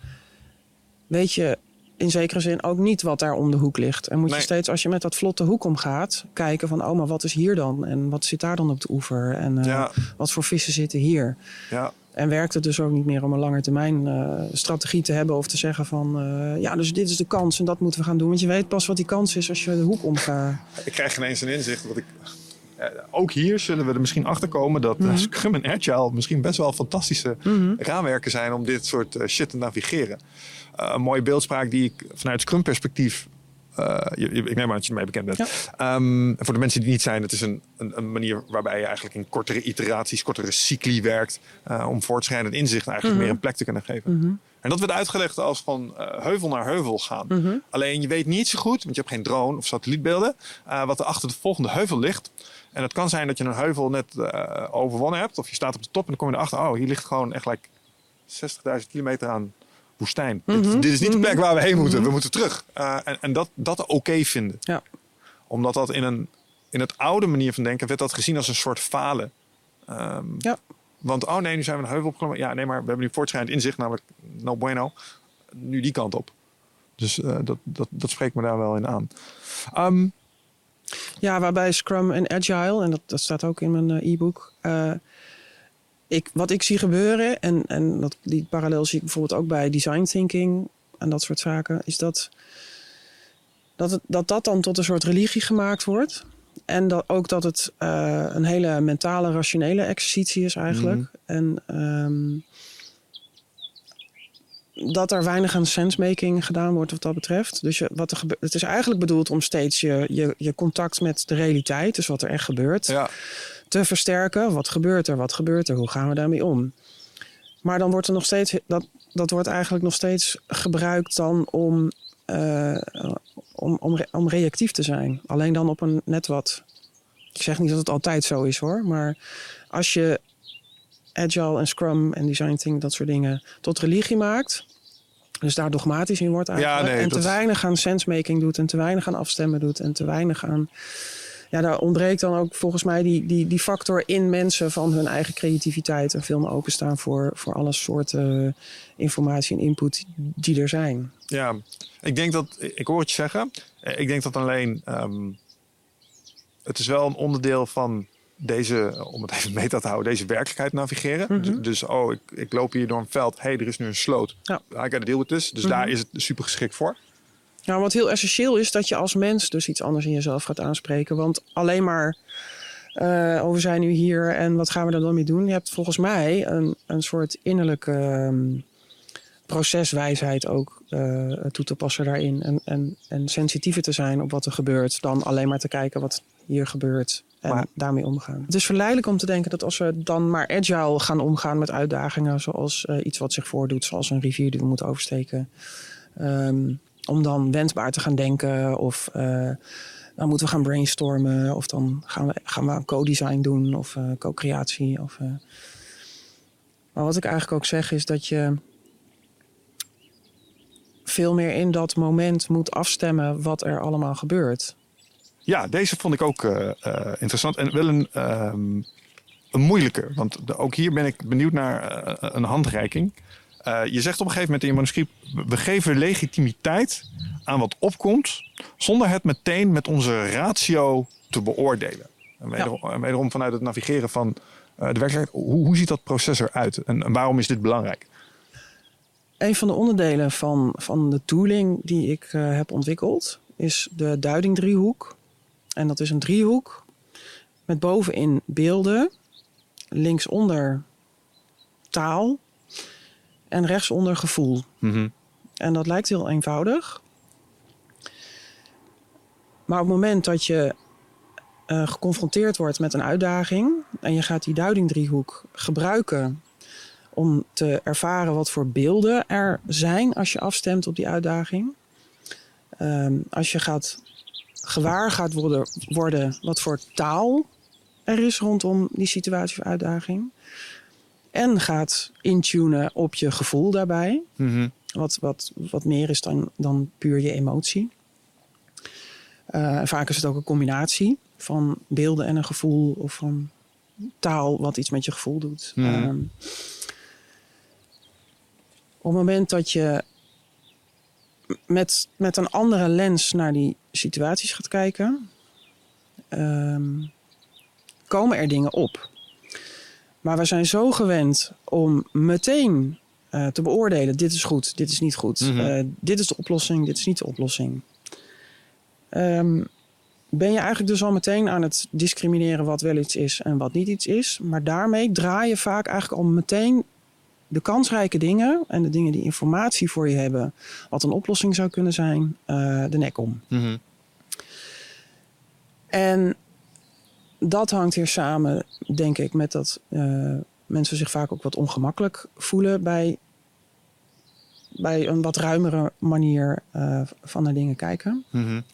weet je in zekere zin ook niet wat daar om de hoek ligt. En moet Nee. je steeds, als je met dat vlotte hoek omgaat, kijken van, oh, maar wat is hier dan? En wat zit daar dan op de oever? En eh, Ja. wat voor vissen zitten hier? Ja, En werkt het dus ook niet meer om een lange termijn eh, strategie te hebben of te zeggen van, eh, ja, dus dit is de kans en dat moeten we gaan doen. Want je weet pas wat die kans is als je de hoek omgaat. ik krijg ineens een inzicht. Wat ik, ook hier zullen we er misschien achter komen dat eh, Scrum en Agile misschien best wel fantastische raamwerken zijn om dit soort shit te navigeren. Eh, een mooie beeldspraak die ik vanuit Scrum perspectief. eh, ik neem aan dat je ermee bekend bent. Ja. Ehm, voor de mensen die niet zijn, het is een, een, een manier waarbij je eigenlijk in kortere iteraties, kortere cycli werkt. eh, om voortschrijdend inzicht eigenlijk meer een plek te kunnen geven. En dat werd uitgelegd als van heuvel naar heuvel gaan. Alleen je weet niet zo goed, want je hebt geen drone of satellietbeelden, wat er achter de volgende heuvel ligt. En het kan zijn dat je een heuvel net overwonnen hebt, of je staat op de top en dan kom je erachter, oh, hier ligt gewoon echt like 60.000 kilometer aan woestijn. dit, dit is niet de plek waar we heen moeten, we moeten terug. Eh, en en dat, dat oké vinden. Ja. Omdat dat in, een, in het oude manier van denken werd dat gezien als een soort falen. Ehm, Ja. want, oh nee, nu zijn we een heuvel opgeklommen. Ja, nee, maar we hebben nu voortschrijdend inzicht, namelijk no bueno. Nu die kant op. Dus eh, dat, dat, dat spreekt me daar wel in aan. Ehm, Ja, waarbij Scrum en Agile, en dat, dat staat ook in mijn eh, e-book. Ik, wat ik zie gebeuren, en, en dat, die parallel zie ik bijvoorbeeld ook bij design thinking en dat soort zaken, is dat dat, het, dat, dat dan tot een soort religie gemaakt wordt. En dat, ook dat het eh, een hele mentale, rationele exercitie is eigenlijk. En ehm, dat er weinig aan sensemaking gedaan wordt wat dat betreft. Dus je, wat er gebe- het is eigenlijk bedoeld om steeds je, je, je contact met de realiteit, dus wat er echt gebeurt, ja, te versterken. Wat gebeurt er? Wat gebeurt er? Hoe gaan we daarmee om? Maar dan wordt er nog steeds, dat, dat wordt eigenlijk nog steeds gebruikt dan om, eh, om, om, re- om reactief te zijn. Alleen dan op een net wat. Ik zeg niet dat het altijd zo is hoor, maar als je agile en scrum en design thinking, dat soort dingen, tot religie maakt. Dus daar dogmatisch in wordt eigenlijk. nee, en te dat- weinig aan sensemaking doet en te weinig aan afstemmen doet en te weinig aan... Ja, daar ontbreekt dan ook volgens mij die, die, die factor in mensen van hun eigen creativiteit en veel meer openstaan voor, voor alle soorten informatie en input die er zijn. Ja, ik denk dat, ik hoor het je zeggen. Eh, Ik denk dat alleen, ehm, het is wel een onderdeel van deze, om het even meta te houden, deze werkelijkheid navigeren. Mhm. Dus, dus, oh, ik, ik loop hier door een veld. hey, er is nu een sloot. Ja. I gotta deal with this. Dus Mhm. daar is het super geschikt voor. Nou, wat heel essentieel is, dat je als mens dus iets anders in jezelf gaat aanspreken. Want alleen maar, oh, we zijn nu hier en wat gaan we er dan mee doen? Je hebt volgens mij een, een soort innerlijke ehm, proceswijsheid ook eh, toe te passen daarin. En, en, en sensitiever te zijn op wat er gebeurt, dan alleen maar te kijken wat hier gebeurt. En Maar- daarmee omgaan. Het is verleidelijk om te denken dat als we dan maar agile gaan omgaan met uitdagingen, zoals eh, iets wat zich voordoet, zoals een rivier die we moeten oversteken. ehm, om dan wendbaar te gaan denken. Of eh, dan moeten we gaan brainstormen. Of dan gaan we, gaan we co-design doen. Of eh, co-creatie. Eh. Maar wat ik eigenlijk ook zeg is dat je veel meer in dat moment moet afstemmen wat er allemaal gebeurt. Ja, deze vond ik ook interessant. En wel een, ehm, een moeilijke. Want ook hier ben ik benieuwd naar een handreiking. Eh, je zegt op een gegeven moment in je manuscript... we geven legitimiteit aan wat opkomt... zonder het meteen met onze ratio te beoordelen. En wederom, en wederom vanuit het navigeren van eh, de werkelijkheid... Hoe, hoe ziet dat proces eruit? En, en waarom is dit belangrijk? Een van de onderdelen van, van de tooling die ik eh, heb ontwikkeld is de duidingdriehoek. En dat is een driehoek met bovenin beelden, linksonder taal en rechtsonder gevoel. En dat lijkt heel eenvoudig. Maar op het moment dat je eh, geconfronteerd wordt met een uitdaging en je gaat die duidingdriehoek gebruiken om te ervaren wat voor beelden er zijn als je afstemt op die uitdaging. Ehm, als je gaat gewaar gaat worden, worden wat voor taal er is rondom die situatie of uitdaging. En gaat intunen op je gevoel daarbij. Wat, wat, wat meer is dan, dan puur je emotie. Eh, vaak is het ook een combinatie van beelden en een gevoel. Of van taal wat iets met je gevoel doet. Mhm. Ehm, op het moment dat je met, met een andere lens naar die situaties gaat kijken, ehm, komen er dingen op. Maar we zijn zo gewend om meteen eh, te beoordelen: dit is goed, dit is niet goed, Mhm. eh, dit is de oplossing, dit is niet de oplossing. Ehm, ben je eigenlijk dus al meteen aan het discrimineren wat wel iets is en wat niet iets is. Maar daarmee draai je vaak eigenlijk al meteen de kansrijke dingen en de dingen die informatie voor je hebben, wat een oplossing zou kunnen zijn, eh, de nek om. En dat hangt hier samen, denk ik, met dat eh, mensen zich vaak ook wat ongemakkelijk voelen bij, bij een wat ruimere manier eh, van naar dingen kijken.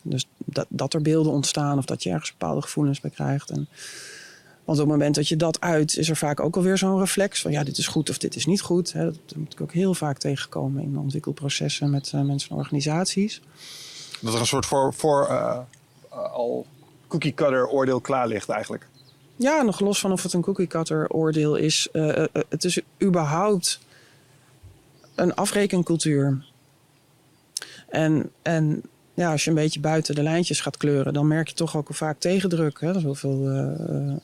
Dus dat, dat er beelden ontstaan of dat je ergens bepaalde gevoelens bij krijgt. En, want op het moment dat je dat uit, is er vaak ook alweer zo'n reflex van ja, dit is goed of dit is niet goed. Hè. Dat moet ik ook heel vaak tegenkomen in ontwikkelprocessen met eh, mensen en organisaties. Dat er een soort voor, voor al cookie cutter oordeel klaar ligt eigenlijk. Ja, nog los van of het een cookie cutter oordeel is. eh, eh, eh, het is überhaupt een afrekencultuur. En, en ja, als je een beetje buiten de lijntjes gaat kleuren, dan merk je toch ook vaak tegendruk. Hè? Er is heel veel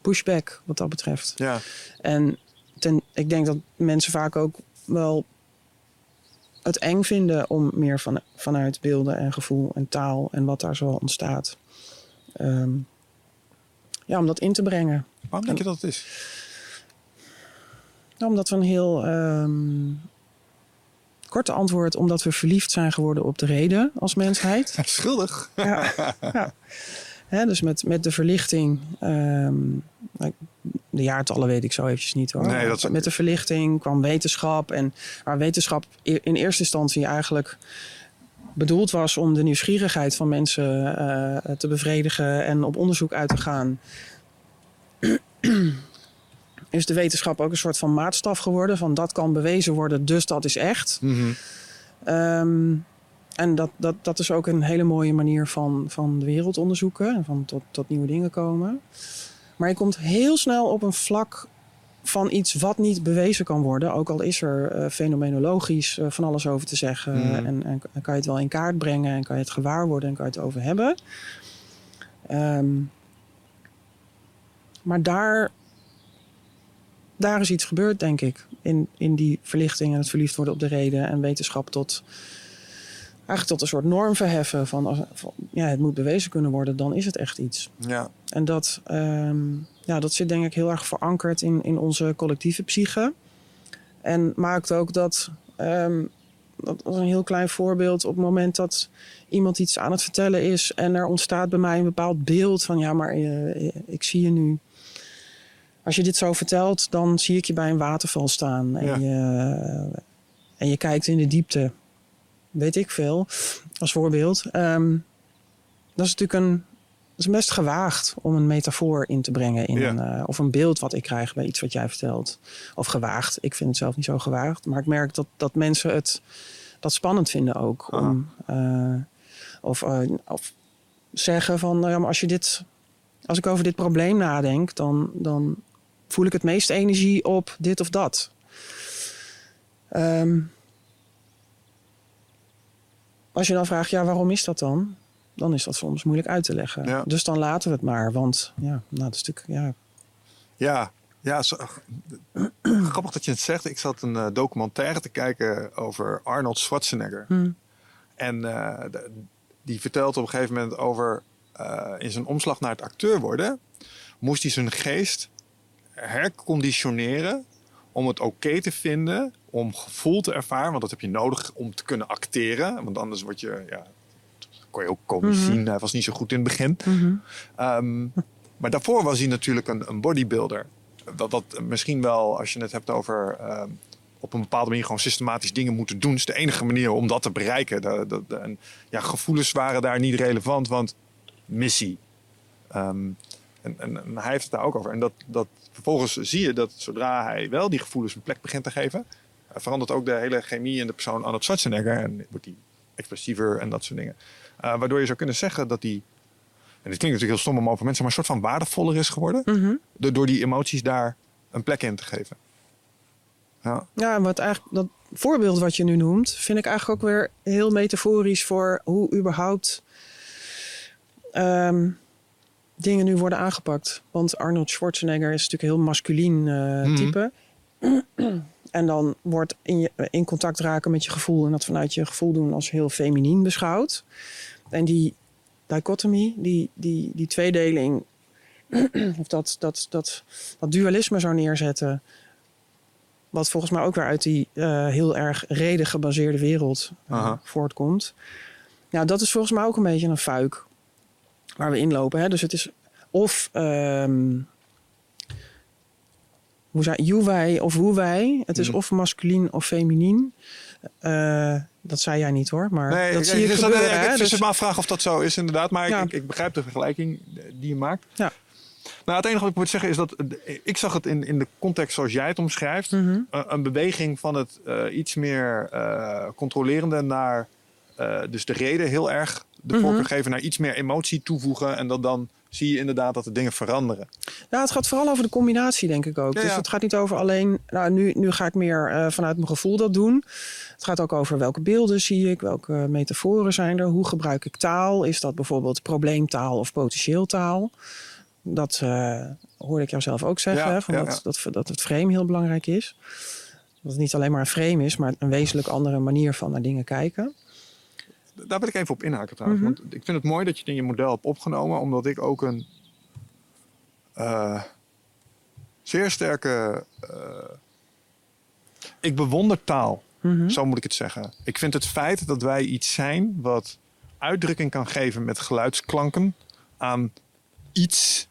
pushback wat dat betreft. Ja. En ten, ik denk dat mensen vaak ook wel het eng vinden om meer van, vanuit beelden en gevoel en taal en wat daar zo ontstaat. Ehm, ja, om dat in te brengen. Waarom denk je dat het is? Nou, omdat we een heel ehm, korte antwoord, omdat we verliefd zijn geworden op de reden als mensheid. Schuldig. Ja, ja. Dus met, met de verlichting. ehm, nou, de jaartallen weet ik zo eventjes niet hoor. Nee, dat is- Met de verlichting kwam wetenschap. En waar wetenschap in eerste instantie eigenlijk bedoeld was om de nieuwsgierigheid van mensen eh, te bevredigen en op onderzoek uit te gaan. is de wetenschap ook een soort van maatstaf geworden. Van dat kan bewezen worden, dus dat is echt. Mhm. Ehm, en dat, dat, dat is ook een hele mooie manier van, van de wereld onderzoeken. En van tot, tot nieuwe dingen komen. Maar je komt heel snel op een vlak van iets wat niet bewezen kan worden. Ook al is er eh, fenomenologisch eh, van alles over te zeggen. Mhm. En, en, en kan je het wel in kaart brengen. En kan je het gewaar worden en kan je het over hebben. Ehm, maar daar, daar is iets gebeurd, denk ik. In, in die verlichting en het verliefd worden op de reden. En wetenschap tot... Eigenlijk tot een soort norm verheffen. Van, als, van ja, het moet bewezen kunnen worden, dan is het echt iets. Ja. En dat, ehm, ja, dat zit denk ik heel erg verankerd in, in onze collectieve psyche. En maakt ook dat, ehm, dat was een heel klein voorbeeld, op het moment dat iemand iets aan het vertellen is en er ontstaat bij mij een bepaald beeld van, ja, maar eh, ik zie je nu. Als je dit zo vertelt, dan zie ik je bij een waterval staan en, Ja. je, en je kijkt in de diepte. Weet ik veel, als voorbeeld. Ehm, dat is natuurlijk een, is best gewaagd om een metafoor in te brengen. In Ja. een, eh, of een beeld wat ik krijg bij iets wat jij vertelt. Of gewaagd. Ik vind het zelf niet zo gewaagd. Maar ik merk dat, dat mensen het dat spannend vinden ook. Ah. Om, eh, of, eh, of zeggen van, nou ja, maar als je dit... Als ik over dit probleem nadenk, dan, dan voel ik het meest energie op dit of dat. Ehm, als je dan vraagt, ja, waarom is dat dan? Dan is dat soms moeilijk uit te leggen. Ja. Dus dan laten we het maar. Want ja, nou, dat is natuurlijk, ja, Ja, ja zo- grappig dat je het zegt. Ik zat een eh, documentaire te kijken over Arnold Schwarzenegger. hm, En eh, de- die vertelt op een gegeven moment over eh, in zijn omslag naar het acteur worden, moest hij zijn geest herconditioneren om het oké te vinden, om gevoel te ervaren, want dat heb je nodig om te kunnen acteren, want anders word je, ja, kon je ook komisch Mhm. zien. Hij was niet zo goed in het begin. mhm. Ehm, maar daarvoor was hij natuurlijk een, een bodybuilder. Dat, dat misschien wel, als je het hebt over ehm, op een bepaalde manier gewoon systematisch dingen moeten doen, is de enige manier om dat te bereiken. De, de, de- en, ja, gevoelens waren daar niet relevant, want missie. Ehm, en, en, en hij heeft het daar ook over. En dat, dat, vervolgens zie je dat zodra hij wel die gevoelens een plek begint te geven, eh, verandert ook de hele chemie in de persoon Arnold Schwarzenegger. En wordt hij expressiever en dat soort dingen. Eh, waardoor je zou kunnen zeggen dat hij en het klinkt natuurlijk heel stom om over mensen, maar een soort van waardevoller is geworden. Mhm. Door, door die emoties daar een plek in te geven. Ja, Ja, en wat eigenlijk, dat voorbeeld wat je nu noemt, vind ik eigenlijk ook weer heel metaforisch voor hoe überhaupt ehm, dingen nu worden aangepakt. Want Arnold Schwarzenegger is natuurlijk een heel masculien eh, Mhm. type. en dan wordt in, je, in contact raken met je gevoel en dat vanuit je gevoel doen als heel feminien beschouwd. En die dichotomie, die, die, die tweedeling, of dat, dat, dat, dat dualisme zou neerzetten. Wat volgens mij ook weer uit die eh, heel erg reden gebaseerde wereld eh, voortkomt. Ja, dat is volgens mij ook een beetje een fuik waar we inlopen. Hè? Dus het is of ehm, hoe you wij of hoe wij. Het is Mhm. of masculien of feminien. Eh, dat zei jij niet hoor, maar nee, dat zie ik ik, gebeuren. hè? ik Dus- me afvragen of dat zo is inderdaad. Maar Ja. ik, ik, begrijp de vergelijking die je maakt. Ja. Nou, het enige wat ik moet zeggen is dat eh, ik zag het in, in de context zoals jij het omschrijft. Mhm. Een, een beweging van het eh, iets meer eh, controlerende naar eh, dus de reden heel erg de Mhm. voorkeur geven naar iets meer emotie toevoegen. En dat dan zie je inderdaad dat de dingen veranderen. Ja, het gaat vooral over de combinatie, denk ik ook. Ja, Dus ja. het gaat niet over alleen. Nou, nu, nu ga ik meer eh, vanuit mijn gevoel dat doen. Het gaat ook over welke beelden zie ik, welke metaforen zijn er, hoe gebruik ik taal. Is dat bijvoorbeeld probleemtaal of potentieel taal? Dat eh, hoorde ik jou zelf ook zeggen, Ja, hè, van ja, dat. Dat, dat het frame heel belangrijk is. Dat het niet alleen maar een frame is, maar een wezenlijk andere manier van naar dingen kijken. Daar wil ik even op inhaken trouwens. Mhm. Want ik vind het mooi dat je het in je model hebt opgenomen. Omdat ik ook een eh, zeer sterke... eh, ik bewonder taal. Mhm. Zo moet ik het zeggen. Ik vind het feit dat wij iets zijn wat uitdrukking kan geven met geluidsklanken aan iets.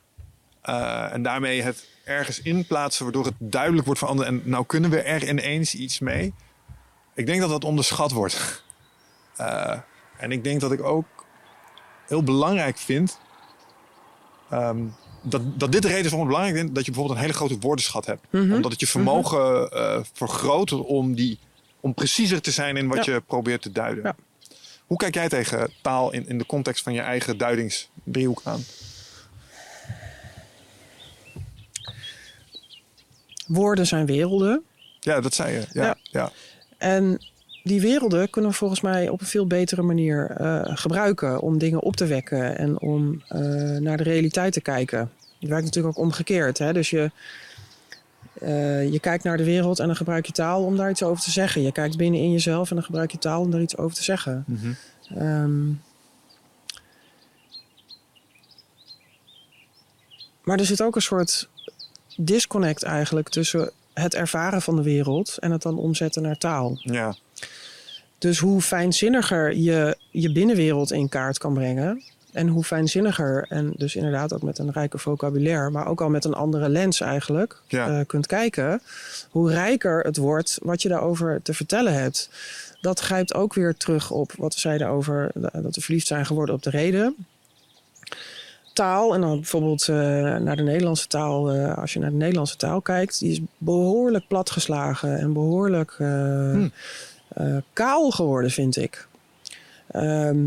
eh, en daarmee het ergens inplaatsen waardoor het duidelijk wordt voor anderen. En nou kunnen we er ineens iets mee. Ik denk dat dat onderschat wordt. Eh, en ik denk dat ik ook heel belangrijk vind. ehm, dat, dat dit de reden is waarom het belangrijk is dat je bijvoorbeeld een hele grote woordenschat hebt. Mhm. Omdat het je vermogen eh, vergroot om, die, om preciezer te zijn in wat Ja. je probeert te duiden. Ja. Hoe kijk jij tegen taal in, in de context van je eigen duidingsdriehoek aan? Woorden zijn werelden. Ja, dat zei je. Ja, ja. Ja. En die werelden kunnen we volgens mij op een veel betere manier eh, gebruiken om dingen op te wekken en om eh, naar de realiteit te kijken. Het werkt natuurlijk ook omgekeerd. Hè? Dus je, eh, je kijkt naar de wereld en dan gebruik je taal om daar iets over te zeggen. Je kijkt binnen in jezelf en dan gebruik je taal om daar iets over te zeggen. Mhm. Ehm, maar er zit ook een soort disconnect eigenlijk tussen het ervaren van de wereld en het dan omzetten naar taal. ja. Dus hoe fijnzinniger je je binnenwereld in kaart kan brengen. En hoe fijnzinniger, en dus inderdaad ook met een rijker vocabulaire, maar ook al met een andere lens eigenlijk, Ja. eh, kunt kijken. Hoe rijker het wordt wat je daarover te vertellen hebt. Dat grijpt ook weer terug op wat we zeiden over eh, dat we verliefd zijn geworden op de reden. Taal, en dan bijvoorbeeld eh, naar de Nederlandse taal, als je naar de Nederlandse taal kijkt, die is behoorlijk platgeslagen en behoorlijk eh, Hmm. Eh, kaal geworden, vind ik. Ehm,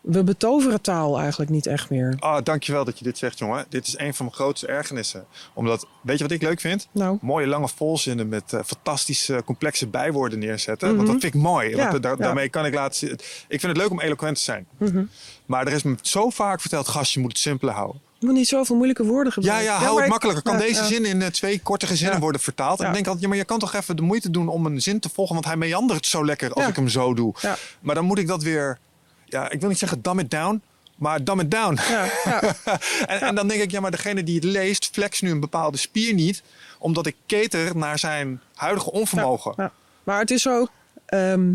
we betoveren taal eigenlijk niet echt meer. Ah, dankjewel dat je dit zegt, jongen. Dit is een van mijn grootste ergernissen. Omdat, weet je wat ik leuk vind? Nou, Mooie lange volzinnen met eh, fantastische complexe bijwoorden neerzetten. Mhm. Want dat vind ik mooi. Ja, want daar- ja. daarmee kan ik laten zien. Ik vind het leuk om eloquent te zijn. mhm. Maar er is me zo vaak verteld, gast, je moet het simpeler houden. Je moet niet zoveel moeilijke woorden Ja, gebruiken. ja, hou maar het ik- makkelijker. Kan ja, deze ja. zin in eh, twee kortere zinnen Ja. worden vertaald? En Ja. ik denk altijd, ja, maar je kan toch even de moeite doen om een zin te volgen, want hij meandert zo lekker als Ja. ik hem zo doe. Ja. Maar dan moet ik dat weer, ja, ik wil niet zeggen dumb it down, maar dumb it down. Ja, ja. en, en dan denk ik, ja, maar degene die het leest, flex nu een bepaalde spier niet, omdat ik keter naar zijn huidige onvermogen. Ja. Maar het is zo. ehm,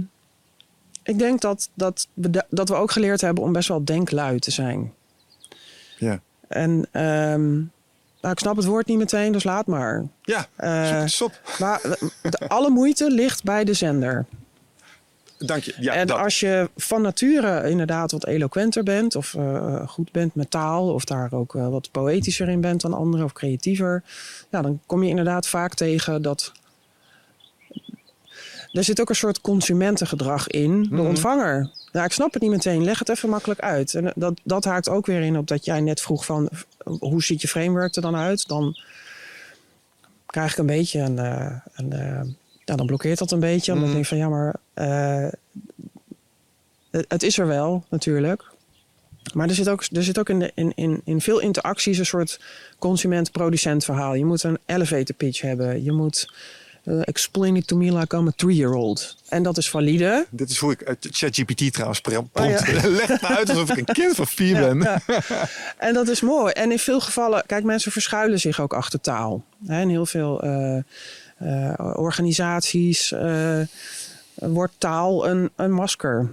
ik denk dat, dat, we, dat we ook geleerd hebben om best wel denklui te zijn. Ja. En ehm, nou, ik snap het woord niet meteen, dus laat maar. Ja, Eh, stop. Maar de- alle moeite ligt bij de zender. Dank je. Ja, en dat. als je van nature inderdaad wat eloquenter bent, of eh, goed bent met taal, of daar ook eh, wat poëtischer in bent dan anderen, of creatiever, ja, dan kom je inderdaad vaak tegen dat. Er zit ook een soort consumentengedrag in, de Mhm. ontvanger. Ja, ik snap het niet meteen. Leg het even makkelijk uit. En dat, dat haakt ook weer in op dat jij net vroeg van hoe ziet je framework er dan uit? Dan krijg ik een beetje een, eh, een eh, ja, dan blokkeert dat een beetje. Omdat Mhm. ik denk van ja, maar eh, het, het is er wel natuurlijk. Maar er zit ook, er zit ook in, de, in, in, in veel interacties een soort consument-producent verhaal. Je moet een elevator pitch hebben. Je moet eh, explain it to me like I'm a three-year-old. En dat is valide. Dit is hoe ik uh, ChatGPT trouwens prompt. Oh, ja. Leg het me uit alsof ik een kind van vier ben. Ja. En dat is mooi. En in veel gevallen, kijk, mensen verschuilen zich ook achter taal. Hè, in heel veel eh, eh, organisaties eh, wordt taal een, een masker.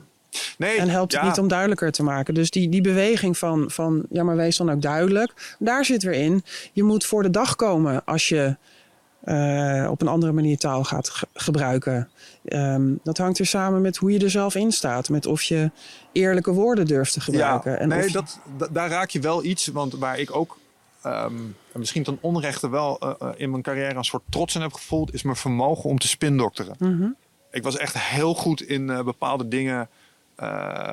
Nee, En helpt het ja. niet om duidelijker te maken. Dus die, die beweging van, van, ja, maar wees dan ook duidelijk. Daar zit weer in. Je moet voor de dag komen als je eh, op een andere manier taal gaat ge- gebruiken. Ehm, dat hangt weer samen met hoe je er zelf in staat. Met of je eerlijke woorden durft te gebruiken. Ja, en nee, je- dat, da- daar raak je wel iets. Want waar ik ook ehm, en misschien ten onrechte wel eh, eh, in mijn carrière een soort trots in heb gevoeld, is mijn vermogen om te spindokteren. Mhm. Ik was echt heel goed in bepaalde dingen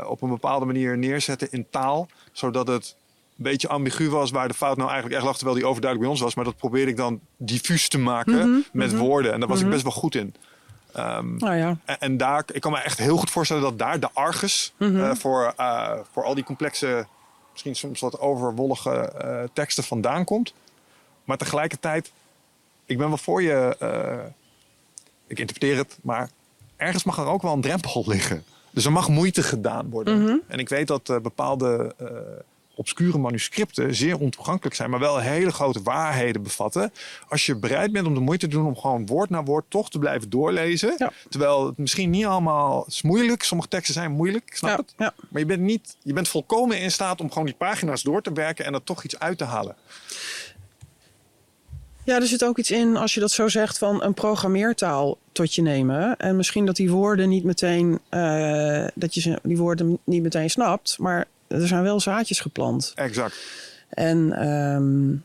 op een bepaalde manier neerzetten in taal, zodat het beetje ambigu was waar de fout nou eigenlijk echt lag, terwijl die overduidelijk bij ons was. Maar dat probeerde ik dan diffuus te maken Mhm, met mhm. woorden. En daar was Mhm. ik best wel goed in. Ehm, Nou ja. en, en daar, ik kan me echt heel goed voorstellen dat daar de Argus Mhm. eh, voor, eh, voor al die complexe, misschien soms wat overwollige eh, teksten vandaan komt. Maar tegelijkertijd, ik ben wel voor je, ik interpreteer het, maar ergens mag er ook wel een drempel liggen. Dus er mag moeite gedaan worden. Mhm. En ik weet dat bepaalde obscure manuscripten zeer ontoegankelijk zijn, maar wel hele grote waarheden bevatten. Als je bereid bent om de moeite te doen om gewoon woord na woord toch te blijven doorlezen. Ja. Terwijl het misschien niet allemaal is moeilijk. Sommige teksten zijn moeilijk, ik snap Ja, het. ja. Maar je bent, niet, je bent volkomen in staat om gewoon die pagina's door te werken en er toch iets uit te halen. Ja, er zit ook iets in als je dat zo zegt van een programmeertaal tot je nemen. En misschien dat die woorden niet meteen, eh, dat je ze, die woorden niet meteen snapt, maar er zijn wel zaadjes geplant. Exact. En ehm,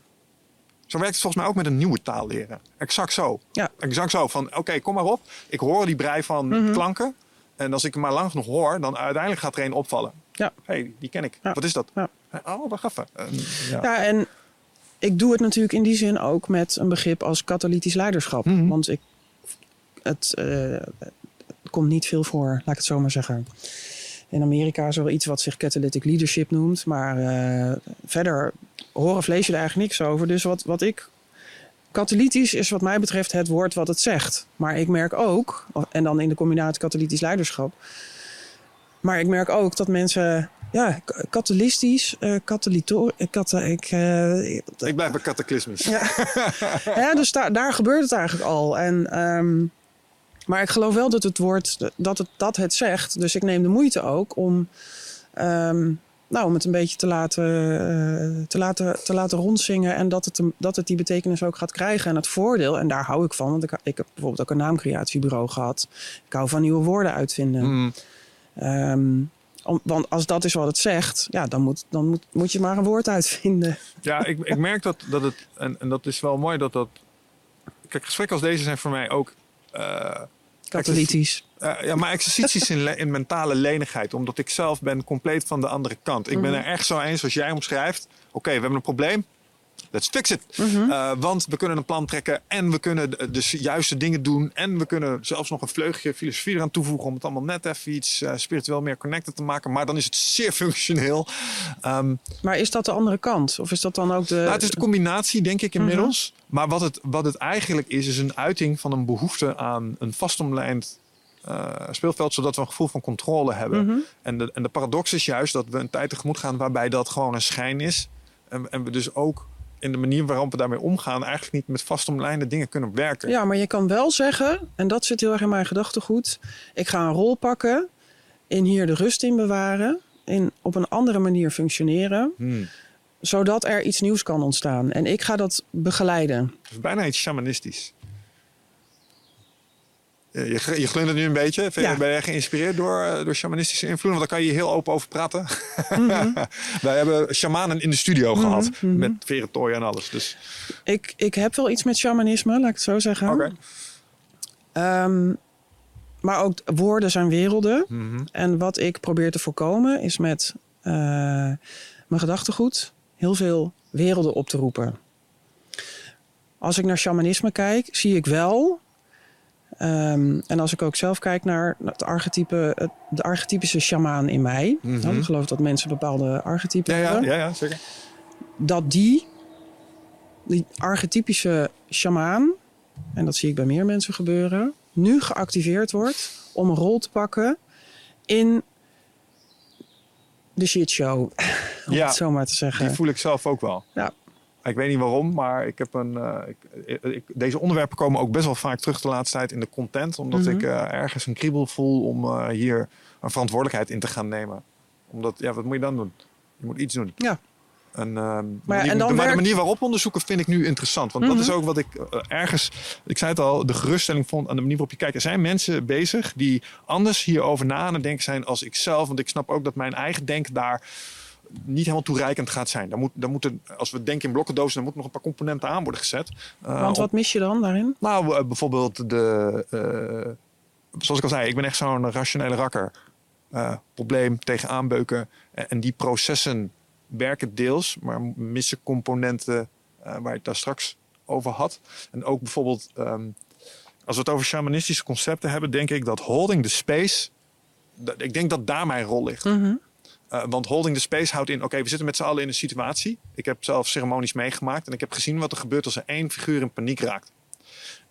Zo werkt het volgens mij ook met een nieuwe taal leren. Exact zo. Ja. Exact zo. Van oké, kom maar op. Ik hoor die brei van Mhm. klanken. En als ik hem maar lang genoeg hoor, dan uiteindelijk gaat er een opvallen. Ja. Hé, hey, die ken ik. Ja. Wat is dat? Ja. Oh, wacht even. En, ja. ja, en ik doe het natuurlijk in die zin ook met een begrip als katalytisch leiderschap. Mhm. Want ik, het, eh, het komt niet veel voor, laat ik het zo maar zeggen. In Amerika is er wel iets wat zich catalytic leadership noemt. Maar eh, verder horen vlees je er eigenlijk niks over. Dus wat, wat ik. Katalytisch is wat mij betreft het woord wat het zegt. Maar ik merk ook, en dan in de combinatie katalytisch leiderschap. Maar ik merk ook dat mensen. Ja, k- katalystisch, eh eh, ik, Ik blijf bij cataclysmisch. ja. ja, dus daar, daar gebeurt het eigenlijk al. En, ehm, maar ik geloof wel dat het woord dat het, dat het zegt. Dus ik neem de moeite ook om, ehm, nou, om het een beetje te laten, eh, te laten, te laten rondzingen. En dat het, hem- dat het die betekenis ook gaat krijgen. En het voordeel, en daar hou ik van. Want ik, ik heb bijvoorbeeld ook een naamcreatiebureau gehad. Ik hou van nieuwe woorden uitvinden. Mm, Ehm, om, want als dat is wat het zegt, ja, dan, moet, dan moet, moet je maar een woord uitvinden. ja, ik, ik merk dat, dat het, en, en dat is wel mooi dat dat. Kijk, gesprekken als deze zijn voor mij ook. eh, Katalytisch. Eh, ja, maar exercities in, in mentale lenigheid. Omdat ik zelf ben compleet van de andere kant. Ik ben Mhm. er echt zo eens als jij omschrijft. Oké, we hebben een probleem. Let's fix it. Mhm. Eh, want we kunnen een plan trekken. En we kunnen de, de juiste dingen doen. En we kunnen zelfs nog een vleugje filosofie eraan toevoegen. Om het allemaal net even iets eh, spiritueel meer connected te maken. Maar dan is het zeer functioneel. Ehm, Maar is dat de andere kant? Of is dat dan ook de. nou, het is de combinatie, denk ik inmiddels. Maar wat het, wat het eigenlijk is, is een uiting van een behoefte aan een vastomlijnd eh, speelveld, zodat we een gevoel van controle hebben. Mhm. En, de, en de paradox is juist dat we een tijd tegemoet gaan waarbij dat gewoon een schijn is. En, en we dus ook in de manier waarop we daarmee omgaan, eigenlijk niet met vastomlijnde dingen kunnen werken. Ja, maar je kan wel zeggen, en dat zit heel erg in mijn gedachtegoed. Ik ga een rol pakken, in hier de rust in bewaren, in op een andere manier functioneren, Hmm. zodat er iets nieuws kan ontstaan. En ik ga dat begeleiden. Het is bijna iets shamanistisch. Je, je, je glundert nu een beetje. Ja. Ben je geïnspireerd door, eh, door shamanistische invloeden? Want daar kan je heel open over praten. Mhm. Wij hebben shamanen in de studio Mhm, gehad. mhm. Met verentooi en alles. Dus, Ik, ik heb wel iets met shamanisme, laat ik het zo zeggen. oké. Ehm, maar ook woorden zijn werelden. Mhm. En wat ik probeer te voorkomen is met eh, mijn gedachtegoed heel veel werelden op te roepen. Als ik naar shamanisme kijk, zie ik wel. Ehm, en als ik ook zelf kijk naar het archetype, het- de archetypische shamaan in mij. Mhm. ik geloof dat mensen bepaalde archetypen Ja, ja, hebben. ja, ja, zeker. Dat die, die archetypische shamaan, en dat zie ik bij meer mensen gebeuren, nu geactiveerd wordt om een rol te pakken in de shitshow. Om Ja, het zo maar te zeggen. Die voel ik zelf ook wel. Ja. Ik weet niet waarom, maar ik heb een, eh, ik, ik- deze onderwerpen komen ook best wel vaak terug de laatste tijd in de content. Omdat Mhm. ik eh, ergens een kriebel voel om eh, hier een verantwoordelijkheid in te gaan nemen. Omdat, ja, wat moet je dan doen? Je moet iets doen. Ja. En, Maar, de, manier waarop onderzoeken vind ik nu interessant. Want dat Mhm. is ook wat ik ergens, ik zei het al, de geruststelling vond aan de manier waarop je kijkt. Er zijn mensen bezig die anders hierover na aan het denken zijn als ik zelf. Want ik snap ook dat mijn eigen denken daar niet helemaal toereikend gaat zijn. Daar moet, daar moeten, als we denken in blokkendozen, dan moeten nog een paar componenten aan worden gezet. Eh, Want wat mis je dan daarin? nou, eh, bijvoorbeeld de. eh, zoals ik al zei, ik ben echt zo'n rationele rakker. Probleem tegen aanbeuken. En, en die processen werken deels, maar missen componenten waar je het daar straks over had. En ook bijvoorbeeld, ehm, als we het over shamanistische concepten hebben, denk ik dat holding the space. dat- Ik denk dat daar mijn rol ligt. Mhm. Uh, want holding the space houdt in, oké, we zitten met z'n allen in een situatie. Ik heb zelf ceremonies meegemaakt en ik heb gezien wat er gebeurt als er één figuur in paniek raakt.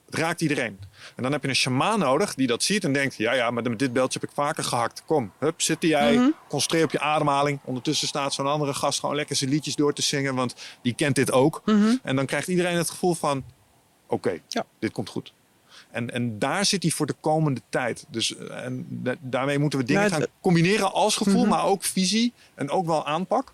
Het raakt iedereen. En dan heb je een shamaan nodig die dat ziet en denkt, ja, ja, maar met dit beeldje heb ik vaker gehakt. Kom, hup, zitten jij, Mhm. concentreer op je ademhaling. Ondertussen staat zo'n andere gast gewoon lekker zijn liedjes door te zingen, want die kent dit ook. Mhm. En dan krijgt iedereen het gevoel van, oké, Ja. dit komt goed. En, en daar zit hij voor de komende tijd. Dus eh, en da- daarmee moeten we dingen Nou, het- gaan combineren als gevoel, Mhm. maar ook visie en ook wel aanpak.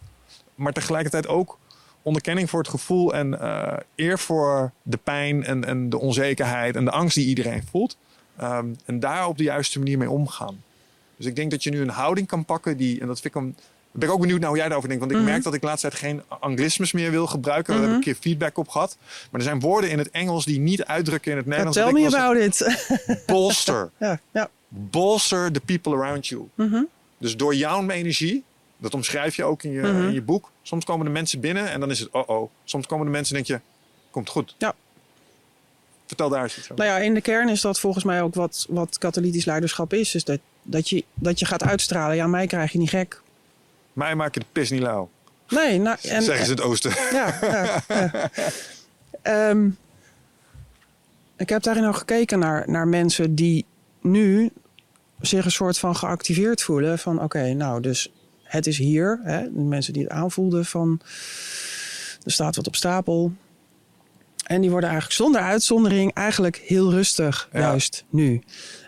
Maar tegelijkertijd ook onderkenning voor het gevoel en eh, eer voor de pijn en, en de onzekerheid en de angst die iedereen voelt. Ehm, en daar op de juiste manier mee omgaan. Dus ik denk dat je nu een houding kan pakken die, en dat vind ik een ben ik ook benieuwd naar hoe jij daarover denkt. Want ik Mhm. merk dat ik de laatste tijd geen anglismes meer wil gebruiken. Daar heb ik een keer feedback op gehad. Maar er zijn woorden in het Engels die niet uitdrukken in het Nederlands. tell me about it. zeg, Bolster. ja, ja. Bolster the people around you. Mhm. Dus door jouw energie, dat omschrijf je ook in je, Mhm. in je boek. Soms komen de mensen binnen en dan is het oh oh. Soms komen de mensen en denk je, komt goed. Ja. Vertel daar eens iets over. Nou ja, in de kern is dat volgens mij ook wat, wat katalytisch leiderschap is. Is dat, dat, je, dat je gaat uitstralen. Ja, mij krijg je niet gek. Mij maak je de pis niet lauw. Nee, nou, en, zeggen ze het oosten. Ja, ja, ja. Ehm, ik heb daarin ook gekeken naar, naar mensen die nu zich een soort van geactiveerd voelen. Van oké, nou dus het is hier. Hè? De mensen die het aanvoelden van er staat wat op stapel. En die worden eigenlijk zonder uitzondering eigenlijk heel rustig Ja. juist nu.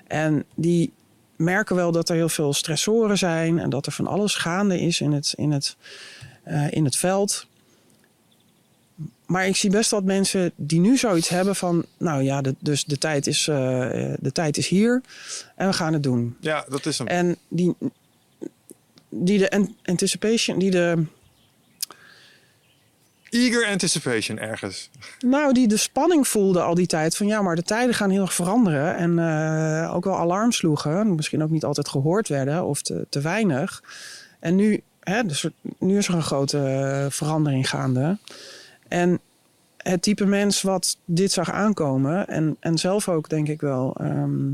En die merken wel dat er heel veel stressoren zijn en dat er van alles gaande is in het, in het, eh, in het veld. Maar ik zie best wat mensen die nu zoiets hebben van, nou ja, de, dus de tijd, is, eh, de tijd is hier en we gaan het doen. Ja, dat is hem. En die, die de an- anticipation, die de, Eager anticipation ergens. nou, die de spanning voelde al die tijd van, ja, maar de tijden gaan heel erg veranderen en eh, ook wel alarm sloegen, misschien ook niet altijd gehoord werden of te, te weinig. En nu, hè, dus nu is er een grote eh, verandering gaande. En het type mens wat dit zag aankomen en, en zelf ook denk ik wel ehm,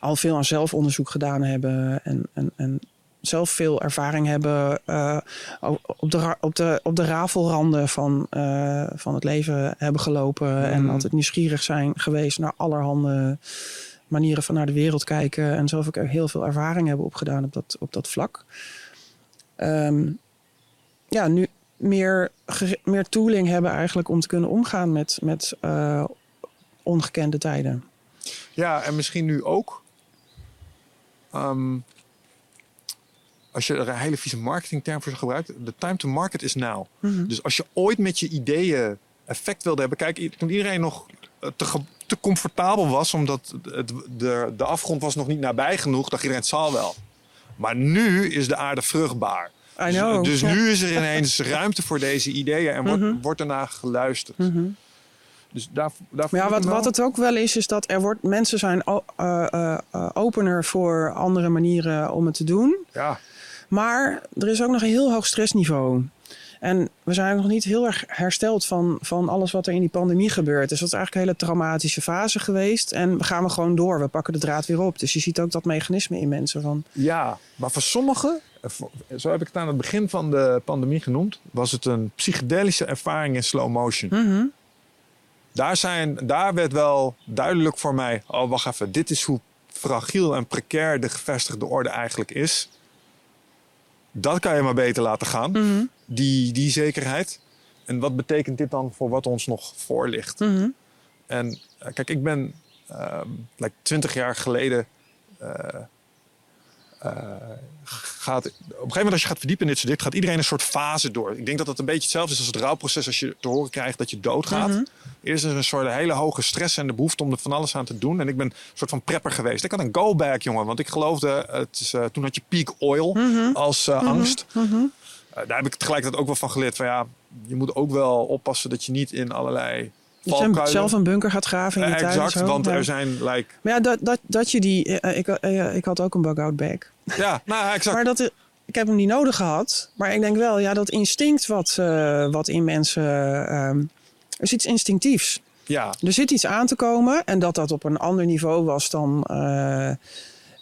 al veel aan zelfonderzoek gedaan hebben en, en, en zelf veel ervaring hebben eh, op, de, op, de, op de rafelranden van, eh, van het leven hebben gelopen en Mhm. altijd nieuwsgierig zijn geweest naar allerhande manieren van naar de wereld kijken en zelf ook heel veel ervaring hebben opgedaan op dat, op dat vlak. Ehm, ja, nu meer, meer tooling hebben eigenlijk om te kunnen omgaan met, met eh, ongekende tijden. Ja, en misschien nu ook. ehm, als je er een hele vieze marketingterm voor gebruikt. De time to market is now. Mhm. Dus als je ooit met je ideeën effect wilde hebben. Kijk, toen iedereen nog eh, te, te comfortabel was. Omdat het, de, de afgrond was nog niet nabij genoeg. dacht iedereen het zal wel. Maar nu is de aarde vruchtbaar. I know. Dus, dus Ja. nu is er ineens ruimte voor deze ideeën. En wordt, Mhm. wordt ernaar geluisterd. Mhm. Dus daar, daar Maar ja, wat, wat het ook wel is, is dat er wordt, mensen zijn eh, eh, opener voor andere manieren om het te doen. Ja, Maar er is ook nog een heel hoog stressniveau. En we zijn nog niet heel erg hersteld van, van alles wat er in die pandemie gebeurt. Dus dat is eigenlijk een hele traumatische fase geweest. En we gaan we gewoon door. We pakken de draad weer op. Dus je ziet ook dat mechanisme in mensen van... Ja, maar voor sommigen, eh, zo heb ik het aan het begin van de pandemie genoemd, was het een psychedelische ervaring in slow motion. Mhm. Daar, zijn, daar werd wel duidelijk voor mij, oh wacht even, dit is hoe fragiel en precair de gevestigde orde eigenlijk is. Dat kan je maar beter laten gaan, Mhm. die, die zekerheid. En wat betekent dit dan voor wat ons nog voor ligt? Mhm. En eh, kijk, ik ben ehm like 20 jaar geleden. eh, gaat, op een gegeven moment, als je gaat verdiepen in dit soort dingen, gaat iedereen een soort fase door. Ik denk dat het een beetje hetzelfde is als het rouwproces als je te horen krijgt dat je doodgaat. Mhm. Eerst is er een soort hele hoge stress en de behoefte om er van alles aan te doen. En ik ben een soort van prepper geweest. Ik had een go-back, jongen. Want ik geloofde, het is, eh, toen had je peak oil Mhm. als eh, angst. Mhm. Eh, daar heb ik tegelijkertijd ook wel van geleerd. Van ja, je moet ook wel oppassen dat je niet in allerlei Dat je zelf een bunker gaat graven in je tuin. exact, zo. want Ja. er zijn like... Maar ja, dat, dat, dat je die... ik, ik had ook een bug-out bag. Ja, nou exact. Maar dat, ik heb hem niet nodig gehad. Maar ik denk wel, ja, dat instinct wat, eh, wat in mensen... ehm, er is iets instinctiefs. Ja, Er zit iets aan te komen. En dat dat op een ander niveau was dan...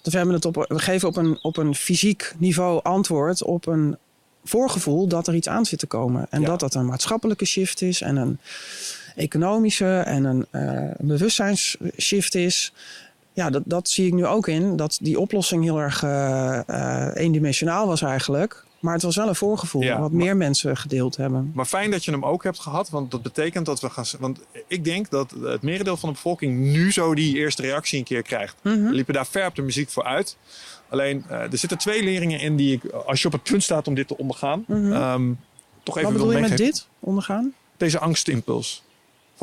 dus we, hebben het op, we geven op een, op een fysiek niveau antwoord op een voorgevoel dat er iets aan zit te komen. En Ja. dat dat een maatschappelijke shift is en een economische en een eh bewustzijnsshift is. Ja, dat, dat zie ik nu ook in. Dat die oplossing heel erg eh, eh, eendimensionaal was eigenlijk. Maar het was wel een voorgevoel Ja, wat maar- meer mensen gedeeld hebben. maar fijn dat je hem ook hebt gehad. Want dat betekent dat we gaan... Want ik denk dat het merendeel van de bevolking nu zo die eerste reactie een keer krijgt. Mhm. We liepen daar ver op de muziek voor uit. Alleen, eh, er zitten twee leringen in die ik, als je op het punt staat om dit te ondergaan, Mhm. ehm, toch even Wat wil bedoel je met dit ondergaan? Deze angstimpuls.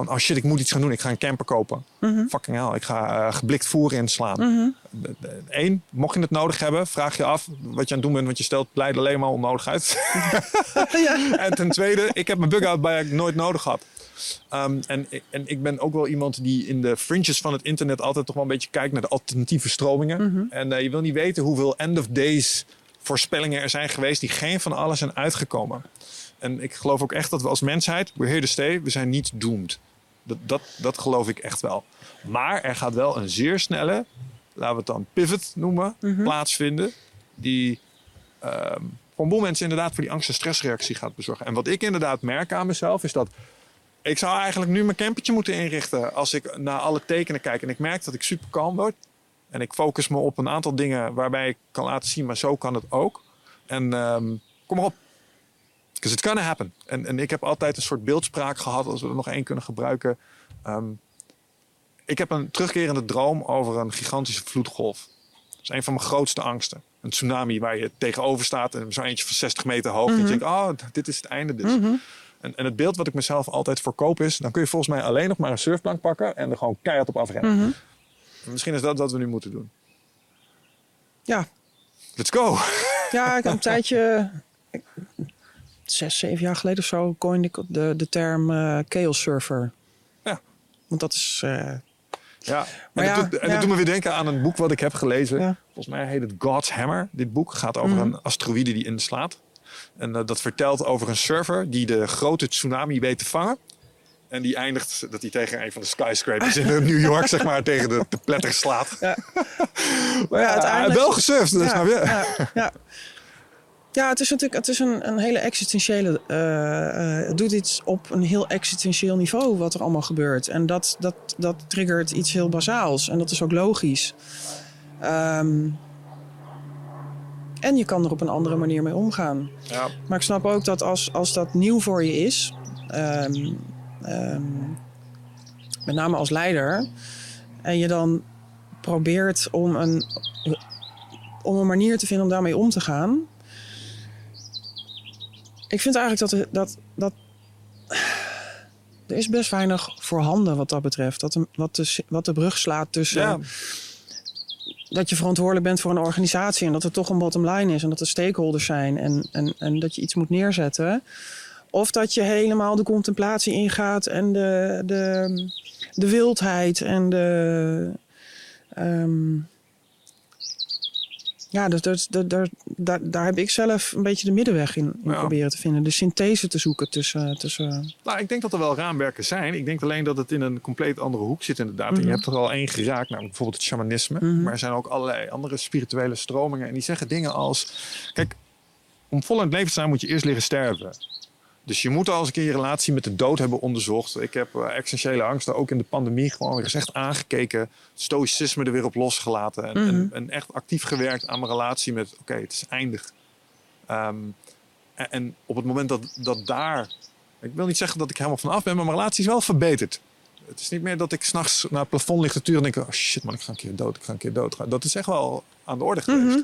Van, oh shit, ik moet iets gaan doen. Ik ga een camper kopen. Mhm. Fucking hell, ik ga eh, geblikt voer inslaan. Mhm. Eén, mocht je het nodig hebben, vraag je af wat je aan het doen bent. Want je stelt blijde alleen maar onnodig uit. ja. en ten tweede, ik heb mijn bug-out bij nooit nodig gehad. Ehm, en, en ik ben ook wel iemand die in de fringes van het internet altijd toch wel een beetje kijkt naar de alternatieve stromingen. Mhm. En eh, je wil niet weten hoeveel end of days voorspellingen er zijn geweest die geen van alles zijn uitgekomen. En ik geloof ook echt dat we als mensheid, we're here to stay, we zijn niet doomed. Dat, dat, dat geloof ik echt wel. Maar er gaat wel een zeer snelle, laten we het dan pivot noemen, Mhm. plaatsvinden. Die ehm, voor een boel mensen inderdaad voor die angst- en stressreactie gaat bezorgen. En wat ik inderdaad merk aan mezelf is dat ik zou eigenlijk nu mijn campertje moeten inrichten als ik naar alle tekenen kijk. En ik merk dat ik super kalm word. En ik focus me op een aantal dingen waarbij ik kan laten zien, maar zo kan het ook. En ehm, kom maar op. Because it's gonna happen. En, en ik heb altijd een soort beeldspraak gehad, als we er nog één kunnen gebruiken. Ehm, ik heb een terugkerende droom over een gigantische vloedgolf. Dat is een van mijn grootste angsten. Een tsunami waar je tegenover staat en zo eentje van 60 meter hoog. En je denkt, oh, dit is het einde dus. Mhm. En, en het beeld wat ik mezelf altijd verkoop is... dan kun je volgens mij alleen nog maar een surfplank pakken... en er gewoon keihard op afrennen. Mhm. En Misschien is dat wat we nu moeten doen. Ja. Let's go! Ja, ik heb een tijdje, ik- zes, zeven jaar geleden of zo, coinde ik de, de term eh chaos surfer. Ja. Want dat is, eh, Ja, Maar en, ja, dat, doet, en ja. dat doet me weer denken aan een boek wat ik heb gelezen. Ja. Volgens mij heet het God's Hammer. Dit boek gaat over Mhm. een asteroïde die inslaat. En eh, dat vertelt over een surfer die de grote tsunami weet te vangen. En die eindigt dat hij tegen een van de skyscrapers in New York, zeg maar, tegen de, de pletter slaat. Ja. Maar ja, uiteindelijk- wel gesurfd, dus snap je? ja, ja. het is natuurlijk het is een, een hele existentiële. eh, eh, het doet iets op een heel existentieel niveau wat er allemaal gebeurt. En dat, dat, dat triggert iets heel bazaals. En dat is ook logisch. Ehm, en je kan er op een andere manier mee omgaan. Ja. Maar ik snap ook dat als, als dat nieuw voor je is, ehm, ehm, met name als leider, en je dan probeert om een, om een manier te vinden om daarmee om te gaan. Ik vind eigenlijk dat, er- dat, dat er is best weinig voorhanden wat dat betreft. Dat de, wat, de, wat de brug slaat tussen Ja. dat je verantwoordelijk bent voor een organisatie en dat er toch een bottom line is en dat er stakeholders zijn en, en, en dat je iets moet neerzetten. Of dat je helemaal de contemplatie ingaat en de, de, de wildheid en de. ehm, ja, dus daar, daar, daar, daar, daar heb ik zelf een beetje de middenweg in, in Ja. proberen te vinden. De synthese te zoeken tussen. tussen Nou, ik denk dat er wel raamwerken zijn. Ik denk alleen dat het in een compleet andere hoek zit inderdaad. En Mhm. je hebt er al één geraakt, namelijk bijvoorbeeld het shamanisme. Mhm. Maar er zijn ook allerlei andere spirituele stromingen. En die zeggen dingen als... Kijk, om vol in het leven te staan moet je eerst leren sterven. Dus je moet al eens een keer je relatie met de dood hebben onderzocht. Ik heb eh, essentiële angsten ook in de pandemie gewoon eens echt aangekeken. Stoïcisme er weer op losgelaten. En, Mhm. en echt actief gewerkt aan mijn relatie met... Oké, het is eindig. Ehm, en, en op het moment dat, dat daar... Ik wil niet zeggen dat ik helemaal vanaf ben, maar mijn relatie is wel verbeterd. Het is niet meer dat ik s'nachts naar het plafond lig te turen en denk... Oh shit man, ik ga een keer dood, ik ga een keer dood. Dat is echt wel aan de orde geweest. Mhm.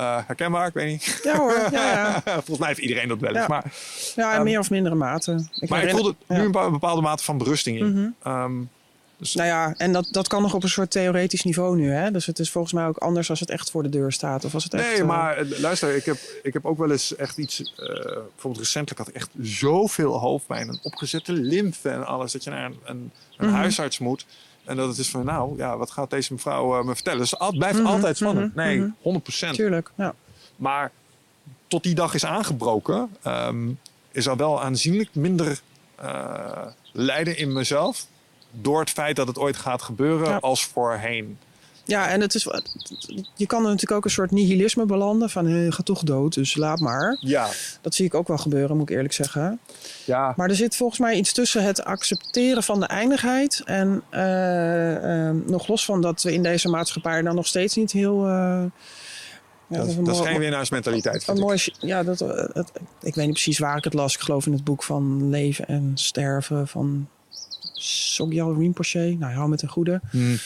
Herkenbaar, ik weet niet. Ja hoor, ja. Volgens mij heeft iedereen dat wel eens. Ja. Maar, ja in Ehm, meer of mindere mate. Ik maar ik herinner- voelde ja. nu een bepa- bepaalde mate van berusting in. Ehm, Nou ja, en dat, dat kan nog op een soort theoretisch niveau nu. Hè? Dus het is volgens mij ook anders als het echt voor de deur staat. Of als het echt, nee, eh, maar eh, luister, ik heb, ik heb ook wel eens echt iets... eh, bijvoorbeeld recentelijk had ik echt zoveel hoofdpijn. En opgezette lymfe en alles. Dat je naar een, een, een Mhm. huisarts moet. En dat het is van, nou, ja, wat gaat deze mevrouw eh, me vertellen? Dus het blijft Mhm, altijd spannend. mhm, Nee, mhm. 100%. Tuurlijk, ja. Maar tot die dag is aangebroken, ehm, is er wel aanzienlijk minder eh, lijden in mezelf. Door het feit dat het ooit gaat gebeuren Ja. als voorheen. Ja, en het is, je kan er natuurlijk ook een soort nihilisme belanden. Van, je gaat toch dood, dus laat maar. Ja. Dat zie ik ook wel gebeuren, moet ik eerlijk zeggen. Ja. Maar er zit volgens mij iets tussen het accepteren van de eindigheid. En eh, eh, nog los van dat we in deze maatschappij dan nog steeds niet heel... eh, ja, Dat, is dat is mooi- geen winnaarsmentaliteit. Een mooi, ja, dat, eh, ik weet niet precies waar ik het las. Ik geloof in het boek van Leven en Sterven van Sogyal Rinpoche. Nou, hou met een goede. Hmm.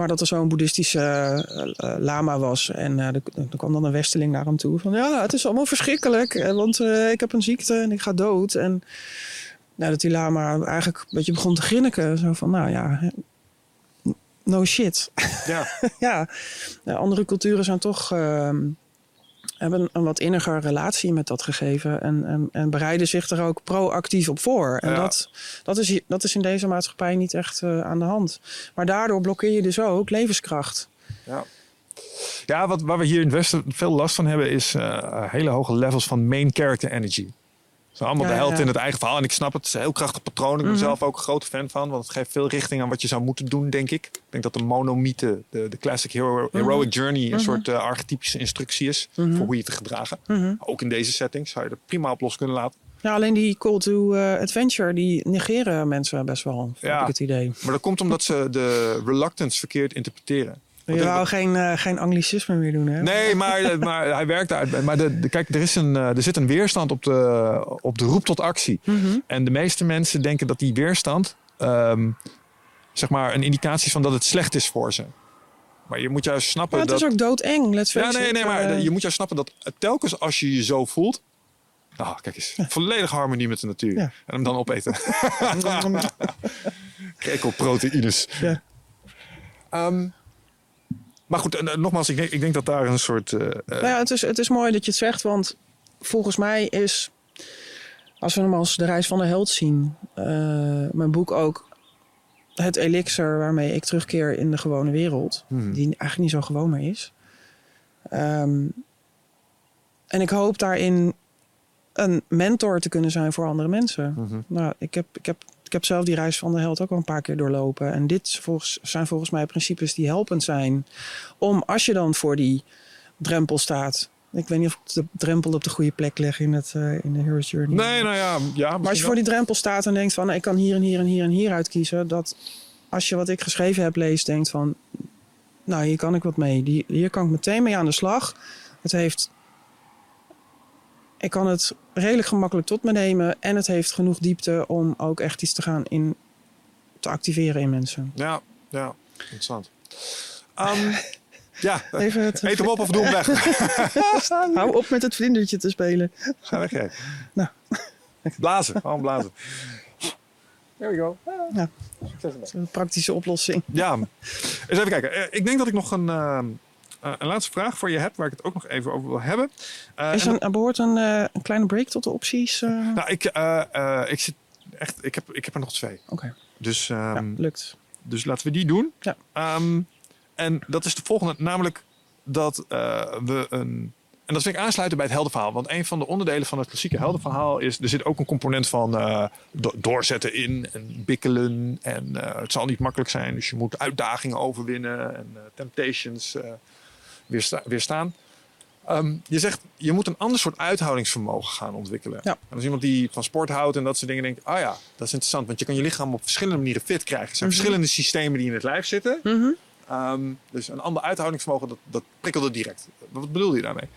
Maar dat er zo'n boeddhistische eh, eh, lama was. En eh, er, er kwam dan een westeling naar hem toe. Van ja, het is allemaal verschrikkelijk. Want ik heb een ziekte en ik ga dood. En Nou, dat die lama eigenlijk een beetje begon te grinniken. Zo van, nou ja, no shit. Ja. ja, de andere culturen zijn toch... hebben een wat inniger relatie met dat gegeven. En, en, en bereiden zich er ook proactief op voor. En Ja. dat, dat, is, dat is in deze maatschappij niet echt eh, aan de hand. Maar daardoor blokkeer je dus ook levenskracht. Ja, ja wat, waar we hier in het Westen veel last van hebben, is eh, hele hoge levels van main character energy. Zo allemaal Ja, de held ja. Mhm. in het eigen verhaal. En ik snap het, het is een heel krachtig patroon. Ik ben zelf ook een grote fan van, want het geeft veel richting aan wat je zou moeten doen, denk ik. Ik denk dat de monomythe, de, de classic hero, Mhm. heroic journey, een soort eh, archetypische instructie is voor hoe je te gedragen. Mhm. Ook in deze setting zou je er prima op los kunnen laten. Ja, alleen die call to eh, adventure, die negeren mensen best wel, Ja. heb ik het idee. Maar dat komt omdat ze de reluctance verkeerd interpreteren. Je wou geen, eh, geen anglicisme meer doen, hè? Nee, maar, maar hij werkt uit. Maar de, de- kijk, er, is een, eh, er zit een weerstand op de, op de roep tot actie. Mhm. En de meeste mensen denken dat die weerstand, ehm, zeg maar, een indicatie is van dat het slecht is voor ze. Maar je moet juist snappen Maar het dat. is ook doodeng, let's ja, face nee, it. nee, maar Eh, je moet juist snappen dat telkens als je je zo voelt. Nou, kijk eens. Volledige harmonie met de natuur. Ja. En hem dan opeten. Krekelproteïnes. Ja. Ehm, maar goed, eh, nogmaals, ik denk, ik denk dat daar een soort. eh, Nou ja, het is, het is mooi dat je het zegt, want volgens mij is, als we hem als de reis van de held zien, mijn boek ook het elixir waarmee ik terugkeer in de gewone wereld, Hmm. die eigenlijk niet zo gewoon meer is. Ehm, en ik hoop daarin een mentor te kunnen zijn voor andere mensen. mhm. Nou, ik heb, ik, heb, ik heb zelf die reis van de held ook al een paar keer doorlopen. En dit volgens, zijn volgens mij principes die helpend zijn. Om als je dan voor die drempel staat. Ik weet niet of ik de drempel op de goede plek leg in, het, eh, in de Hero's Journey. Nee, nou ja, ja maar als je voor die drempel staat en denkt van... nou, ik kan hier en hier en hier en hier uitkiezen. Dat als je wat ik geschreven heb leest, denkt van... nou, hier kan ik wat mee. Die, hier kan ik meteen mee aan de slag. Het heeft... Ik kan het redelijk gemakkelijk tot me nemen. En het heeft genoeg diepte om ook echt iets te gaan in... te activeren in mensen. Ja, ja, interessant. Ehm, ja, Even het, eet hem op of doe hem weg. hou op met het vlindertje te spelen. Ga weg, hè. Nou. Blazen, gewoon blazen. There we go. Ja. Succes. Een praktische oplossing. Ja, eens even kijken. Eh, Ik denk dat ik nog een, ehm, eh, een laatste vraag voor je heb, waar ik het ook nog even over wil hebben. Eh, Is en een, behoort een, eh, een kleine break tot de opties? Nou, ik, ik zit echt, ik heb, ik heb er nog twee. Oké, Dus, ja, ehm, lukt. dus laten we die doen. Ja. Ehm, en dat is de volgende, namelijk dat we een. En dat vind ik aansluiten bij het heldenverhaal. Want een van de onderdelen van het klassieke heldenverhaal is... er zit ook een component van do- doorzetten in en bikkelen. En het zal niet makkelijk zijn. Dus je moet uitdagingen overwinnen en eh, temptations weersta- weerstaan. Ehm, je zegt, je moet een ander soort uithoudingsvermogen gaan ontwikkelen. Ja. En als iemand die van sport houdt en dat soort dingen denkt... ah ja, dat is interessant. Want je kan je lichaam op verschillende manieren fit krijgen. Er zijn Mhm. verschillende systemen die in het lijf zitten. Mhm. Ehm, dus een ander uithoudingsvermogen, dat, dat prikkelde direct. Wat bedoel je daarmee?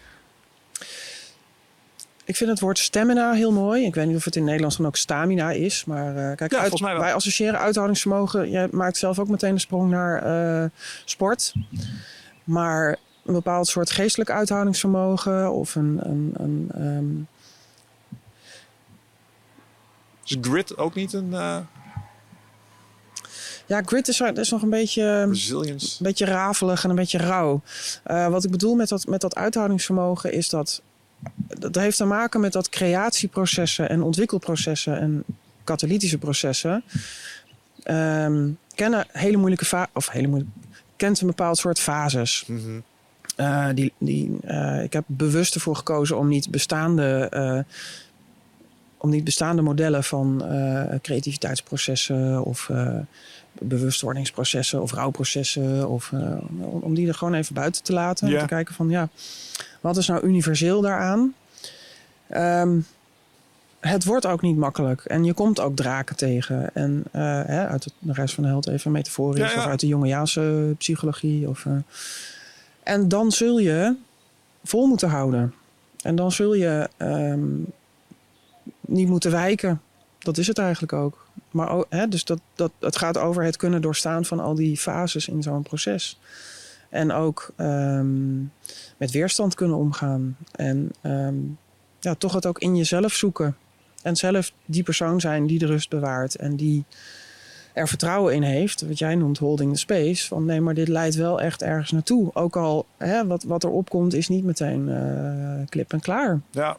Ik vind het woord stamina heel mooi. Ik weet niet of het in Nederlands dan ook stamina is. Maar eh, kijk, Ja, uit- wij associëren uithoudingsvermogen. Jij maakt zelf ook meteen de sprong naar eh, sport. Maar een bepaald soort geestelijk uithoudingsvermogen of een. een, een ehm, Is grit ook niet een eh ja, grit is, is nog een beetje. resilience? een beetje rafelig en een beetje rauw. Eh, wat ik bedoel met dat, met dat uithoudingsvermogen is dat... Dat heeft te maken met dat creatieprocessen en ontwikkelprocessen en katalytische processen... ehm, kennen hele moeilijke of hele kent een bepaald soort fases. Mhm. Eh, die, die, eh, ik heb bewust ervoor gekozen om niet bestaande, eh, om niet bestaande modellen van creativiteitsprocessen of bewustwordingsprocessen of rouwprocessen, of, om- om die er gewoon even buiten te laten. Ja. Te kijken van ja, wat is nou universeel daaraan? Ehm, het wordt ook niet makkelijk. En je komt ook draken tegen. En hè, uit de reis van de held even metaforisch. Ja, ja. Of uit de Jungiaanse psychologie. Of, en dan zul je vol moeten houden. En dan zul je ehm, niet moeten wijken. Dat is het eigenlijk ook. Maar ook, hè, dus dat, dat, het gaat over het kunnen doorstaan van al die fases in zo'n proces. En ook ehm, met weerstand kunnen omgaan. En ehm, ja, toch het ook in jezelf zoeken. En zelf die persoon zijn die de rust bewaart en die er vertrouwen in heeft. Wat jij noemt holding the space. Van nee, maar dit leidt wel echt ergens naartoe. Ook al hè, wat, wat er opkomt is niet meteen uh, klip en klaar. Ja,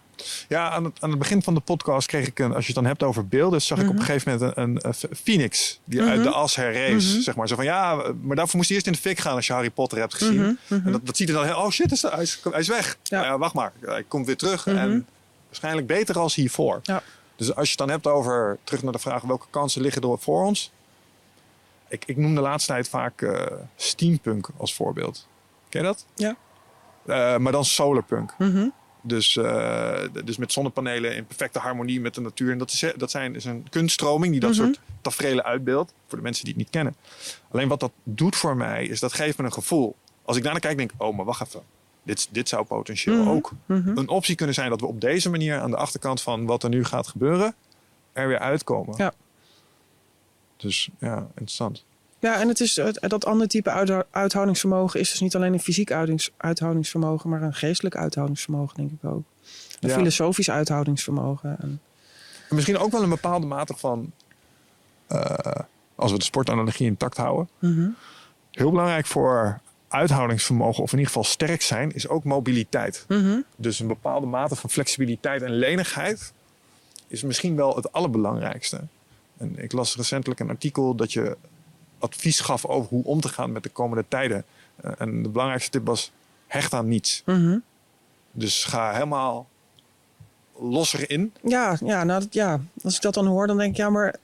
ja aan, het, aan het begin van de podcast kreeg ik een, als je het dan hebt over beelden, zag ik op een Mhm. gegeven moment een, een, een phoenix die uit Mhm. de as herrees. Mhm. Zeg maar zo van ja, maar daarvoor moest hij eerst in de fik gaan als je Harry Potter hebt gezien. En dat, dat ziet er dan heel, oh shit, is hij, is, hij is weg. Ja. Nou ja, wacht maar, hij komt weer terug en waarschijnlijk beter als hiervoor. Ja. Dus als je het dan hebt over, terug naar de vraag welke kansen liggen er voor ons. Ik, ik noem de laatste tijd vaak eh, steampunk als voorbeeld. Ken je dat? Ja. Eh, maar dan solarpunk. Mhm. Dus, eh, dus met zonnepanelen in perfecte harmonie met de natuur. En dat is, dat zijn, is een kunststroming die dat Mhm. soort tafereelen uitbeeldt. Voor de mensen die het niet kennen. Alleen wat dat doet voor mij, is dat geeft me een gevoel. Als ik daarnaar kijk, denk ik, oh, maar wacht even. Dit, dit zou potentieel Mhm. ook een optie kunnen zijn dat we op deze manier aan de achterkant van wat er nu gaat gebeuren, er weer uitkomen. Ja. Dus ja, interessant. Ja, en het is, dat andere type uithou- uithoudingsvermogen is dus niet alleen een fysiek uithoudingsvermogen, maar een geestelijk uithoudingsvermogen, denk ik ook. Een Ja. filosofisch uithoudingsvermogen. En, En misschien ook wel een bepaalde mate van, eh, als we de sportanalogie intact houden, Mhm. heel belangrijk voor uithoudingsvermogen, of in ieder geval sterk zijn, is ook mobiliteit. Mhm. Dus een bepaalde mate van flexibiliteit en lenigheid is misschien wel het allerbelangrijkste. En ik las recentelijk een artikel dat je advies gaf over hoe om te gaan met de komende tijden. Eh, en de belangrijkste tip was: hecht aan niets. Mhm. Dus ga helemaal los erin. Ja, ja, nou, dat- ja, als ik dat dan hoor, dan denk ik, ja, maar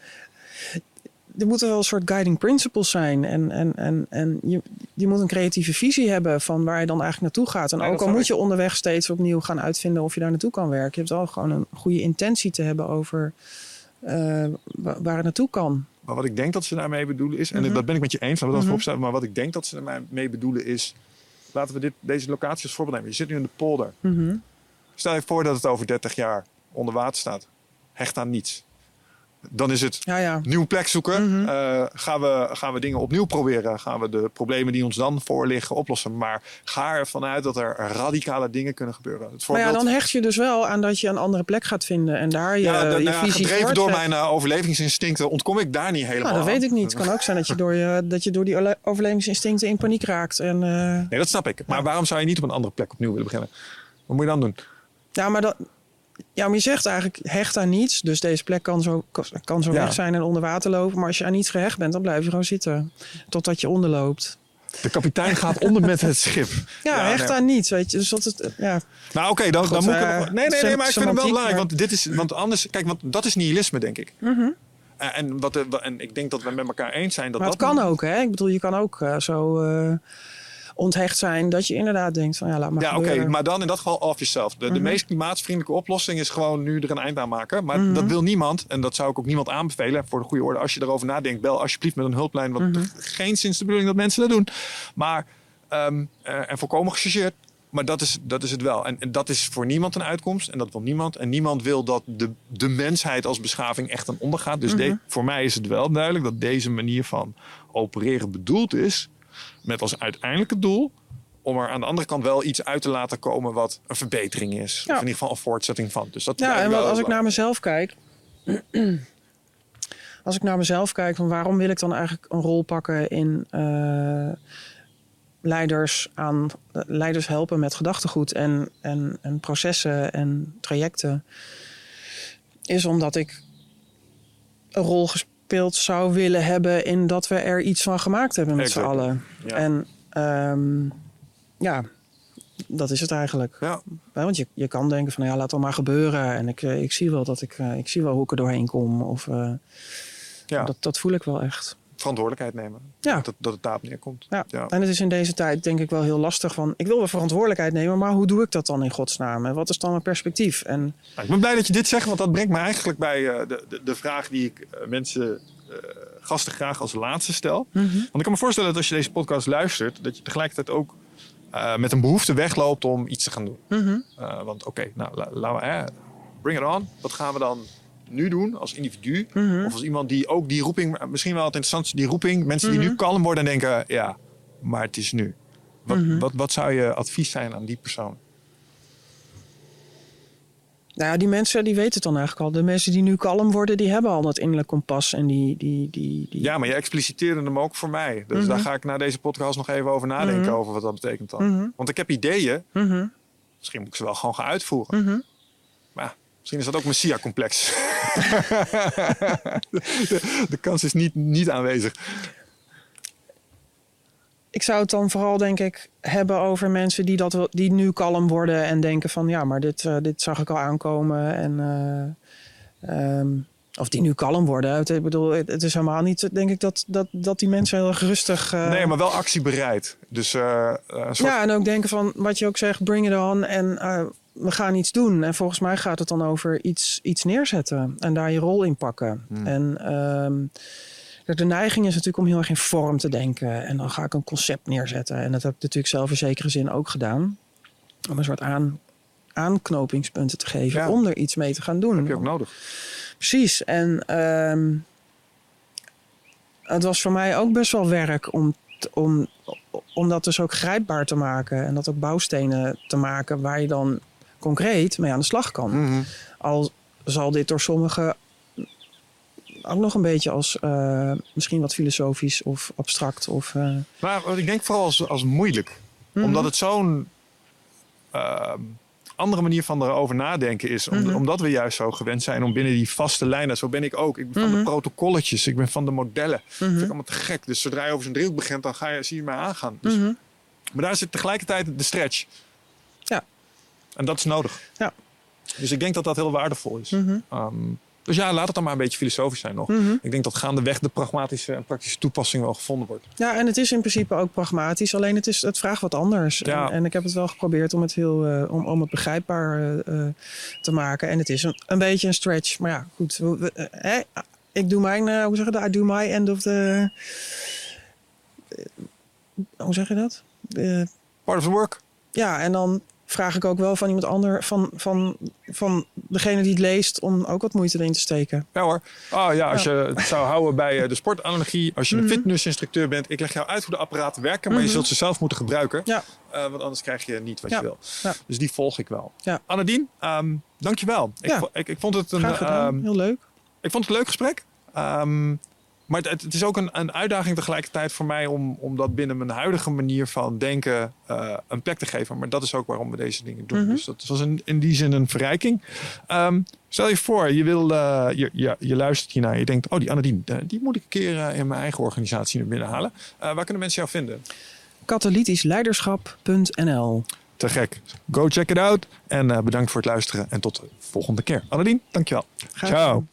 er moeten wel een soort guiding principles zijn. En, en, en, en je, je moet een creatieve visie hebben van waar je dan eigenlijk naartoe gaat. En ook al moet ik. je onderweg steeds opnieuw gaan uitvinden of je daar naartoe kan werken. Je hebt wel gewoon een goede intentie te hebben over waar het naartoe kan. Maar wat ik denk dat ze daarmee bedoelen is, en Mhm. dat ben ik met je eens, laten we dat Mhm. vooropstellen. Maar wat ik denk dat ze daarmee bedoelen is, laten we dit, deze locatie als voorbeeld nemen. Je zit nu in de polder. Mhm. Stel je voor dat het over 30 jaar onder water staat. Hecht aan niets. Dan is het Ja, ja. nieuwe plek zoeken. Mhm. Eh, gaan, we, gaan we dingen opnieuw proberen? Gaan we de problemen die ons dan voor liggen oplossen? Maar ga ervan uit dat er radicale dingen kunnen gebeuren. Het Maar voorbeeld, ja, dan hecht je dus wel aan dat je een andere plek gaat vinden en daar je, Ja, je nou visie gedreven door mijn eh, overlevingsinstincten ontkom ik daar niet helemaal Nou, dat aan. weet ik niet. Het kan ook zijn dat je door, je, dat je door die overlevingsinstincten in paniek raakt. En, eh, Nee, dat snap ik. Maar waarom zou je niet op een andere plek opnieuw willen beginnen? Wat moet je dan doen? ja, maar dat, ja, maar je zegt eigenlijk hecht aan niets. Dus deze plek kan zo, kan zo Ja. weg zijn en onder water lopen. Maar als je aan niets gehecht bent, dan blijf je gewoon zitten. Totdat je onderloopt. De kapitein gaat onder met het schip. Ja, hecht nee. aan niets, weet je. Dus dat het, ja. Nou, oké, dan, dan moet ik. eh, nog- nee, nee, nee, maar ik vind hem wel belangrijk. maar- Want, dit is, want anders, kijk, want dat is nihilisme, denk ik. Mhm. En, en, wat, en ik denk dat we met elkaar eens zijn dat Maar het dat. kan ook, hè. Ik bedoel, je kan ook eh, zo eh, onthecht zijn dat je inderdaad denkt van ja, laat maar Ja, oké, maar dan in dat geval off jezelf. De, de Mhm. meest klimaatvriendelijke oplossing is gewoon nu er een eind aan maken. Maar Mhm. dat wil niemand, en dat zou ik ook niemand aanbevelen voor de goede orde. Als je erover nadenkt, bel alsjeblieft met een hulplijn. Want Mhm. geen sinds de bedoeling dat mensen dat doen. Maar, ehm, eh, en volkomen gechargeerd. Maar dat is, dat is het wel. En, en dat is voor niemand een uitkomst. En dat wil niemand. En niemand wil dat de, de mensheid als beschaving echt aan ondergaat. Dus de- Mhm. voor mij is het wel duidelijk dat deze manier van opereren bedoeld is. Met als uiteindelijke doel om er aan de andere kant wel iets uit te laten komen wat een verbetering is. Of in ieder geval een voortzetting van. Dus dat Ja, en wel- als ik naar mezelf kijk. als ik naar mezelf kijk, van waarom wil ik dan eigenlijk een rol pakken in eh, leiders aan leiders helpen met gedachtegoed en, en, en processen en trajecten, is omdat ik een rol gespeeld zou willen hebben in dat we er iets van gemaakt hebben met z'n allen. Ja. En ehm, ja, dat is het eigenlijk. Ja, Ja, want je, je kan denken van ja, laat het maar gebeuren. En ik, eh, ik zie wel dat ik, eh, ik zie wel hoe ik er doorheen kom. Of, eh, ja. dat, dat voel ik wel echt. Verantwoordelijkheid nemen. Ja. Dat, dat het daarop neerkomt. Ja. Ja. En het is in deze tijd denk ik wel heel lastig van... ik wil wel verantwoordelijkheid nemen, maar hoe doe ik dat dan in godsnaam? En wat is dan mijn perspectief? En Nou, ik ben blij dat je dit zegt, want dat brengt me eigenlijk bij eh, de, de, de vraag die ik eh, mensen, eh, gasten graag als laatste stel. Want ik kan me voorstellen dat als je deze podcast luistert, dat je tegelijkertijd ook eh, met een behoefte wegloopt om iets te gaan doen. Mhm. Eh, want oké, nou la- laten we, bring it on. Wat gaan we dan nu doen als individu? Mhm. Of als iemand die ook die roeping, misschien wel het interessantste, die roeping, mensen die Mhm. nu kalm worden en denken, ja, maar het is nu. Wat, Mhm. wat, wat zou je advies zijn aan die persoon? Nou ja, die mensen die weten het dan eigenlijk al. De mensen die nu kalm worden, die hebben al dat innerlijk kompas. En die, die, die, die... Ja, maar je expliciteerde hem ook voor mij. Dus Mhm. daar ga ik na deze podcast nog even over nadenken Mhm. over wat dat betekent dan. Mhm. Want ik heb ideeën. Mhm, Misschien moet ik ze wel gewoon gaan uitvoeren. Misschien is dat ook Messia-complex. de, de kans is niet, niet aanwezig. Ik zou het dan vooral, denk ik, hebben over mensen die, dat, wel- die nu kalm worden en denken van ja, maar dit, eh, dit zag ik al aankomen. En, eh, ehm, of die nu kalm worden. Ik bedoel, het, is helemaal niet, denk ik, dat, dat, dat die mensen heel erg rustig. eh, Nee, maar wel actiebereid. Dus eh, een soort... Ja, en ook denken van wat je ook zegt, bring it on. En eh, we gaan iets doen. En volgens mij gaat het dan over iets, iets neerzetten en daar je rol in pakken. Hmm. En ehm, de neiging is natuurlijk om heel erg in vorm te denken. En dan ga ik een concept neerzetten. En dat heb ik natuurlijk zelf in zekere zin ook gedaan. Om een soort aan, aanknopingspunten te geven Ja. om er iets mee te gaan doen. heb je ook nodig. Precies. En ehm, het was voor mij ook best wel werk om, om, om dat dus ook grijpbaar te maken. En dat ook bouwstenen te maken waar je dan concreet mee aan de slag kan. Mhm. Al zal dit door sommigen ook nog een beetje als eh, misschien wat filosofisch of abstract. Of, eh, Maar ik denk vooral als, als moeilijk. mhm. Omdat het zo'n ehm, andere manier van erover nadenken is. Om- Mhm. Omdat we juist zo gewend zijn om binnen die vaste lijnen. Zo ben ik ook. Ik ben van de protocolletjes. Ik ben van de modellen. Dat vind ik allemaal te gek. Dus zodra je over zo'n driehoek begint, dan ga je, zie je mij aangaan. Dus. Maar daar zit tegelijkertijd de stretch. En dat is nodig. Ja. Dus ik denk dat dat heel waardevol is. Mhm. Ehm, dus ja, laat het dan maar een beetje filosofisch zijn nog. Mhm. Ik denk dat gaandeweg de pragmatische en praktische toepassing wel gevonden wordt. Ja, en het is in principe ook pragmatisch. Alleen het, is, het vraagt wat anders. Ja. En, en ik heb het wel geprobeerd om het, heel, eh, om, om het begrijpbaar eh, eh, te maken. En het is een, een beetje een stretch. Maar ja, goed. we- we- hè, ik doe mijn, hoe zeg je dat? I do my end of the... hoe zeg je dat? Part of the work. ja, en dan vraag ik ook wel van iemand ander, van, van, van degene die het leest, om ook wat moeite erin te steken. Ja hoor. Oh ja, als je het zou houden bij eh, de sportanalogie. Als je een Mhm. fitnessinstructeur bent. Ik leg jou uit hoe de apparaten werken. Maar je Mhm. zult ze zelf moeten gebruiken. Ja. Eh, want anders krijg je niet wat Ja. je wil. Dus die volg ik wel. Ja. Annadien, ehm dankjewel. Ik, ik, ik, vond het een, Graag gedaan, ehm, heel leuk. ik vond het een leuk gesprek. Ehm, maar het, het is ook een, een uitdaging tegelijkertijd voor mij om, om dat binnen mijn huidige manier van denken eh, een plek te geven. Maar dat is ook waarom we deze dingen doen. Mhm. Dus dat was in, in die zin een verrijking. Ehm, stel je voor, je, wil, eh, je, je, je luistert hiernaar. Je denkt, oh die Annadien, eh, die moet ik een keer in mijn eigen organisatie naar binnen halen. Waar kunnen mensen jou vinden? Katalytischleiderschap.nl Te gek. Go check it out. En bedankt voor het luisteren. En tot de volgende keer. Annadien, dankjewel. Graag Ciao.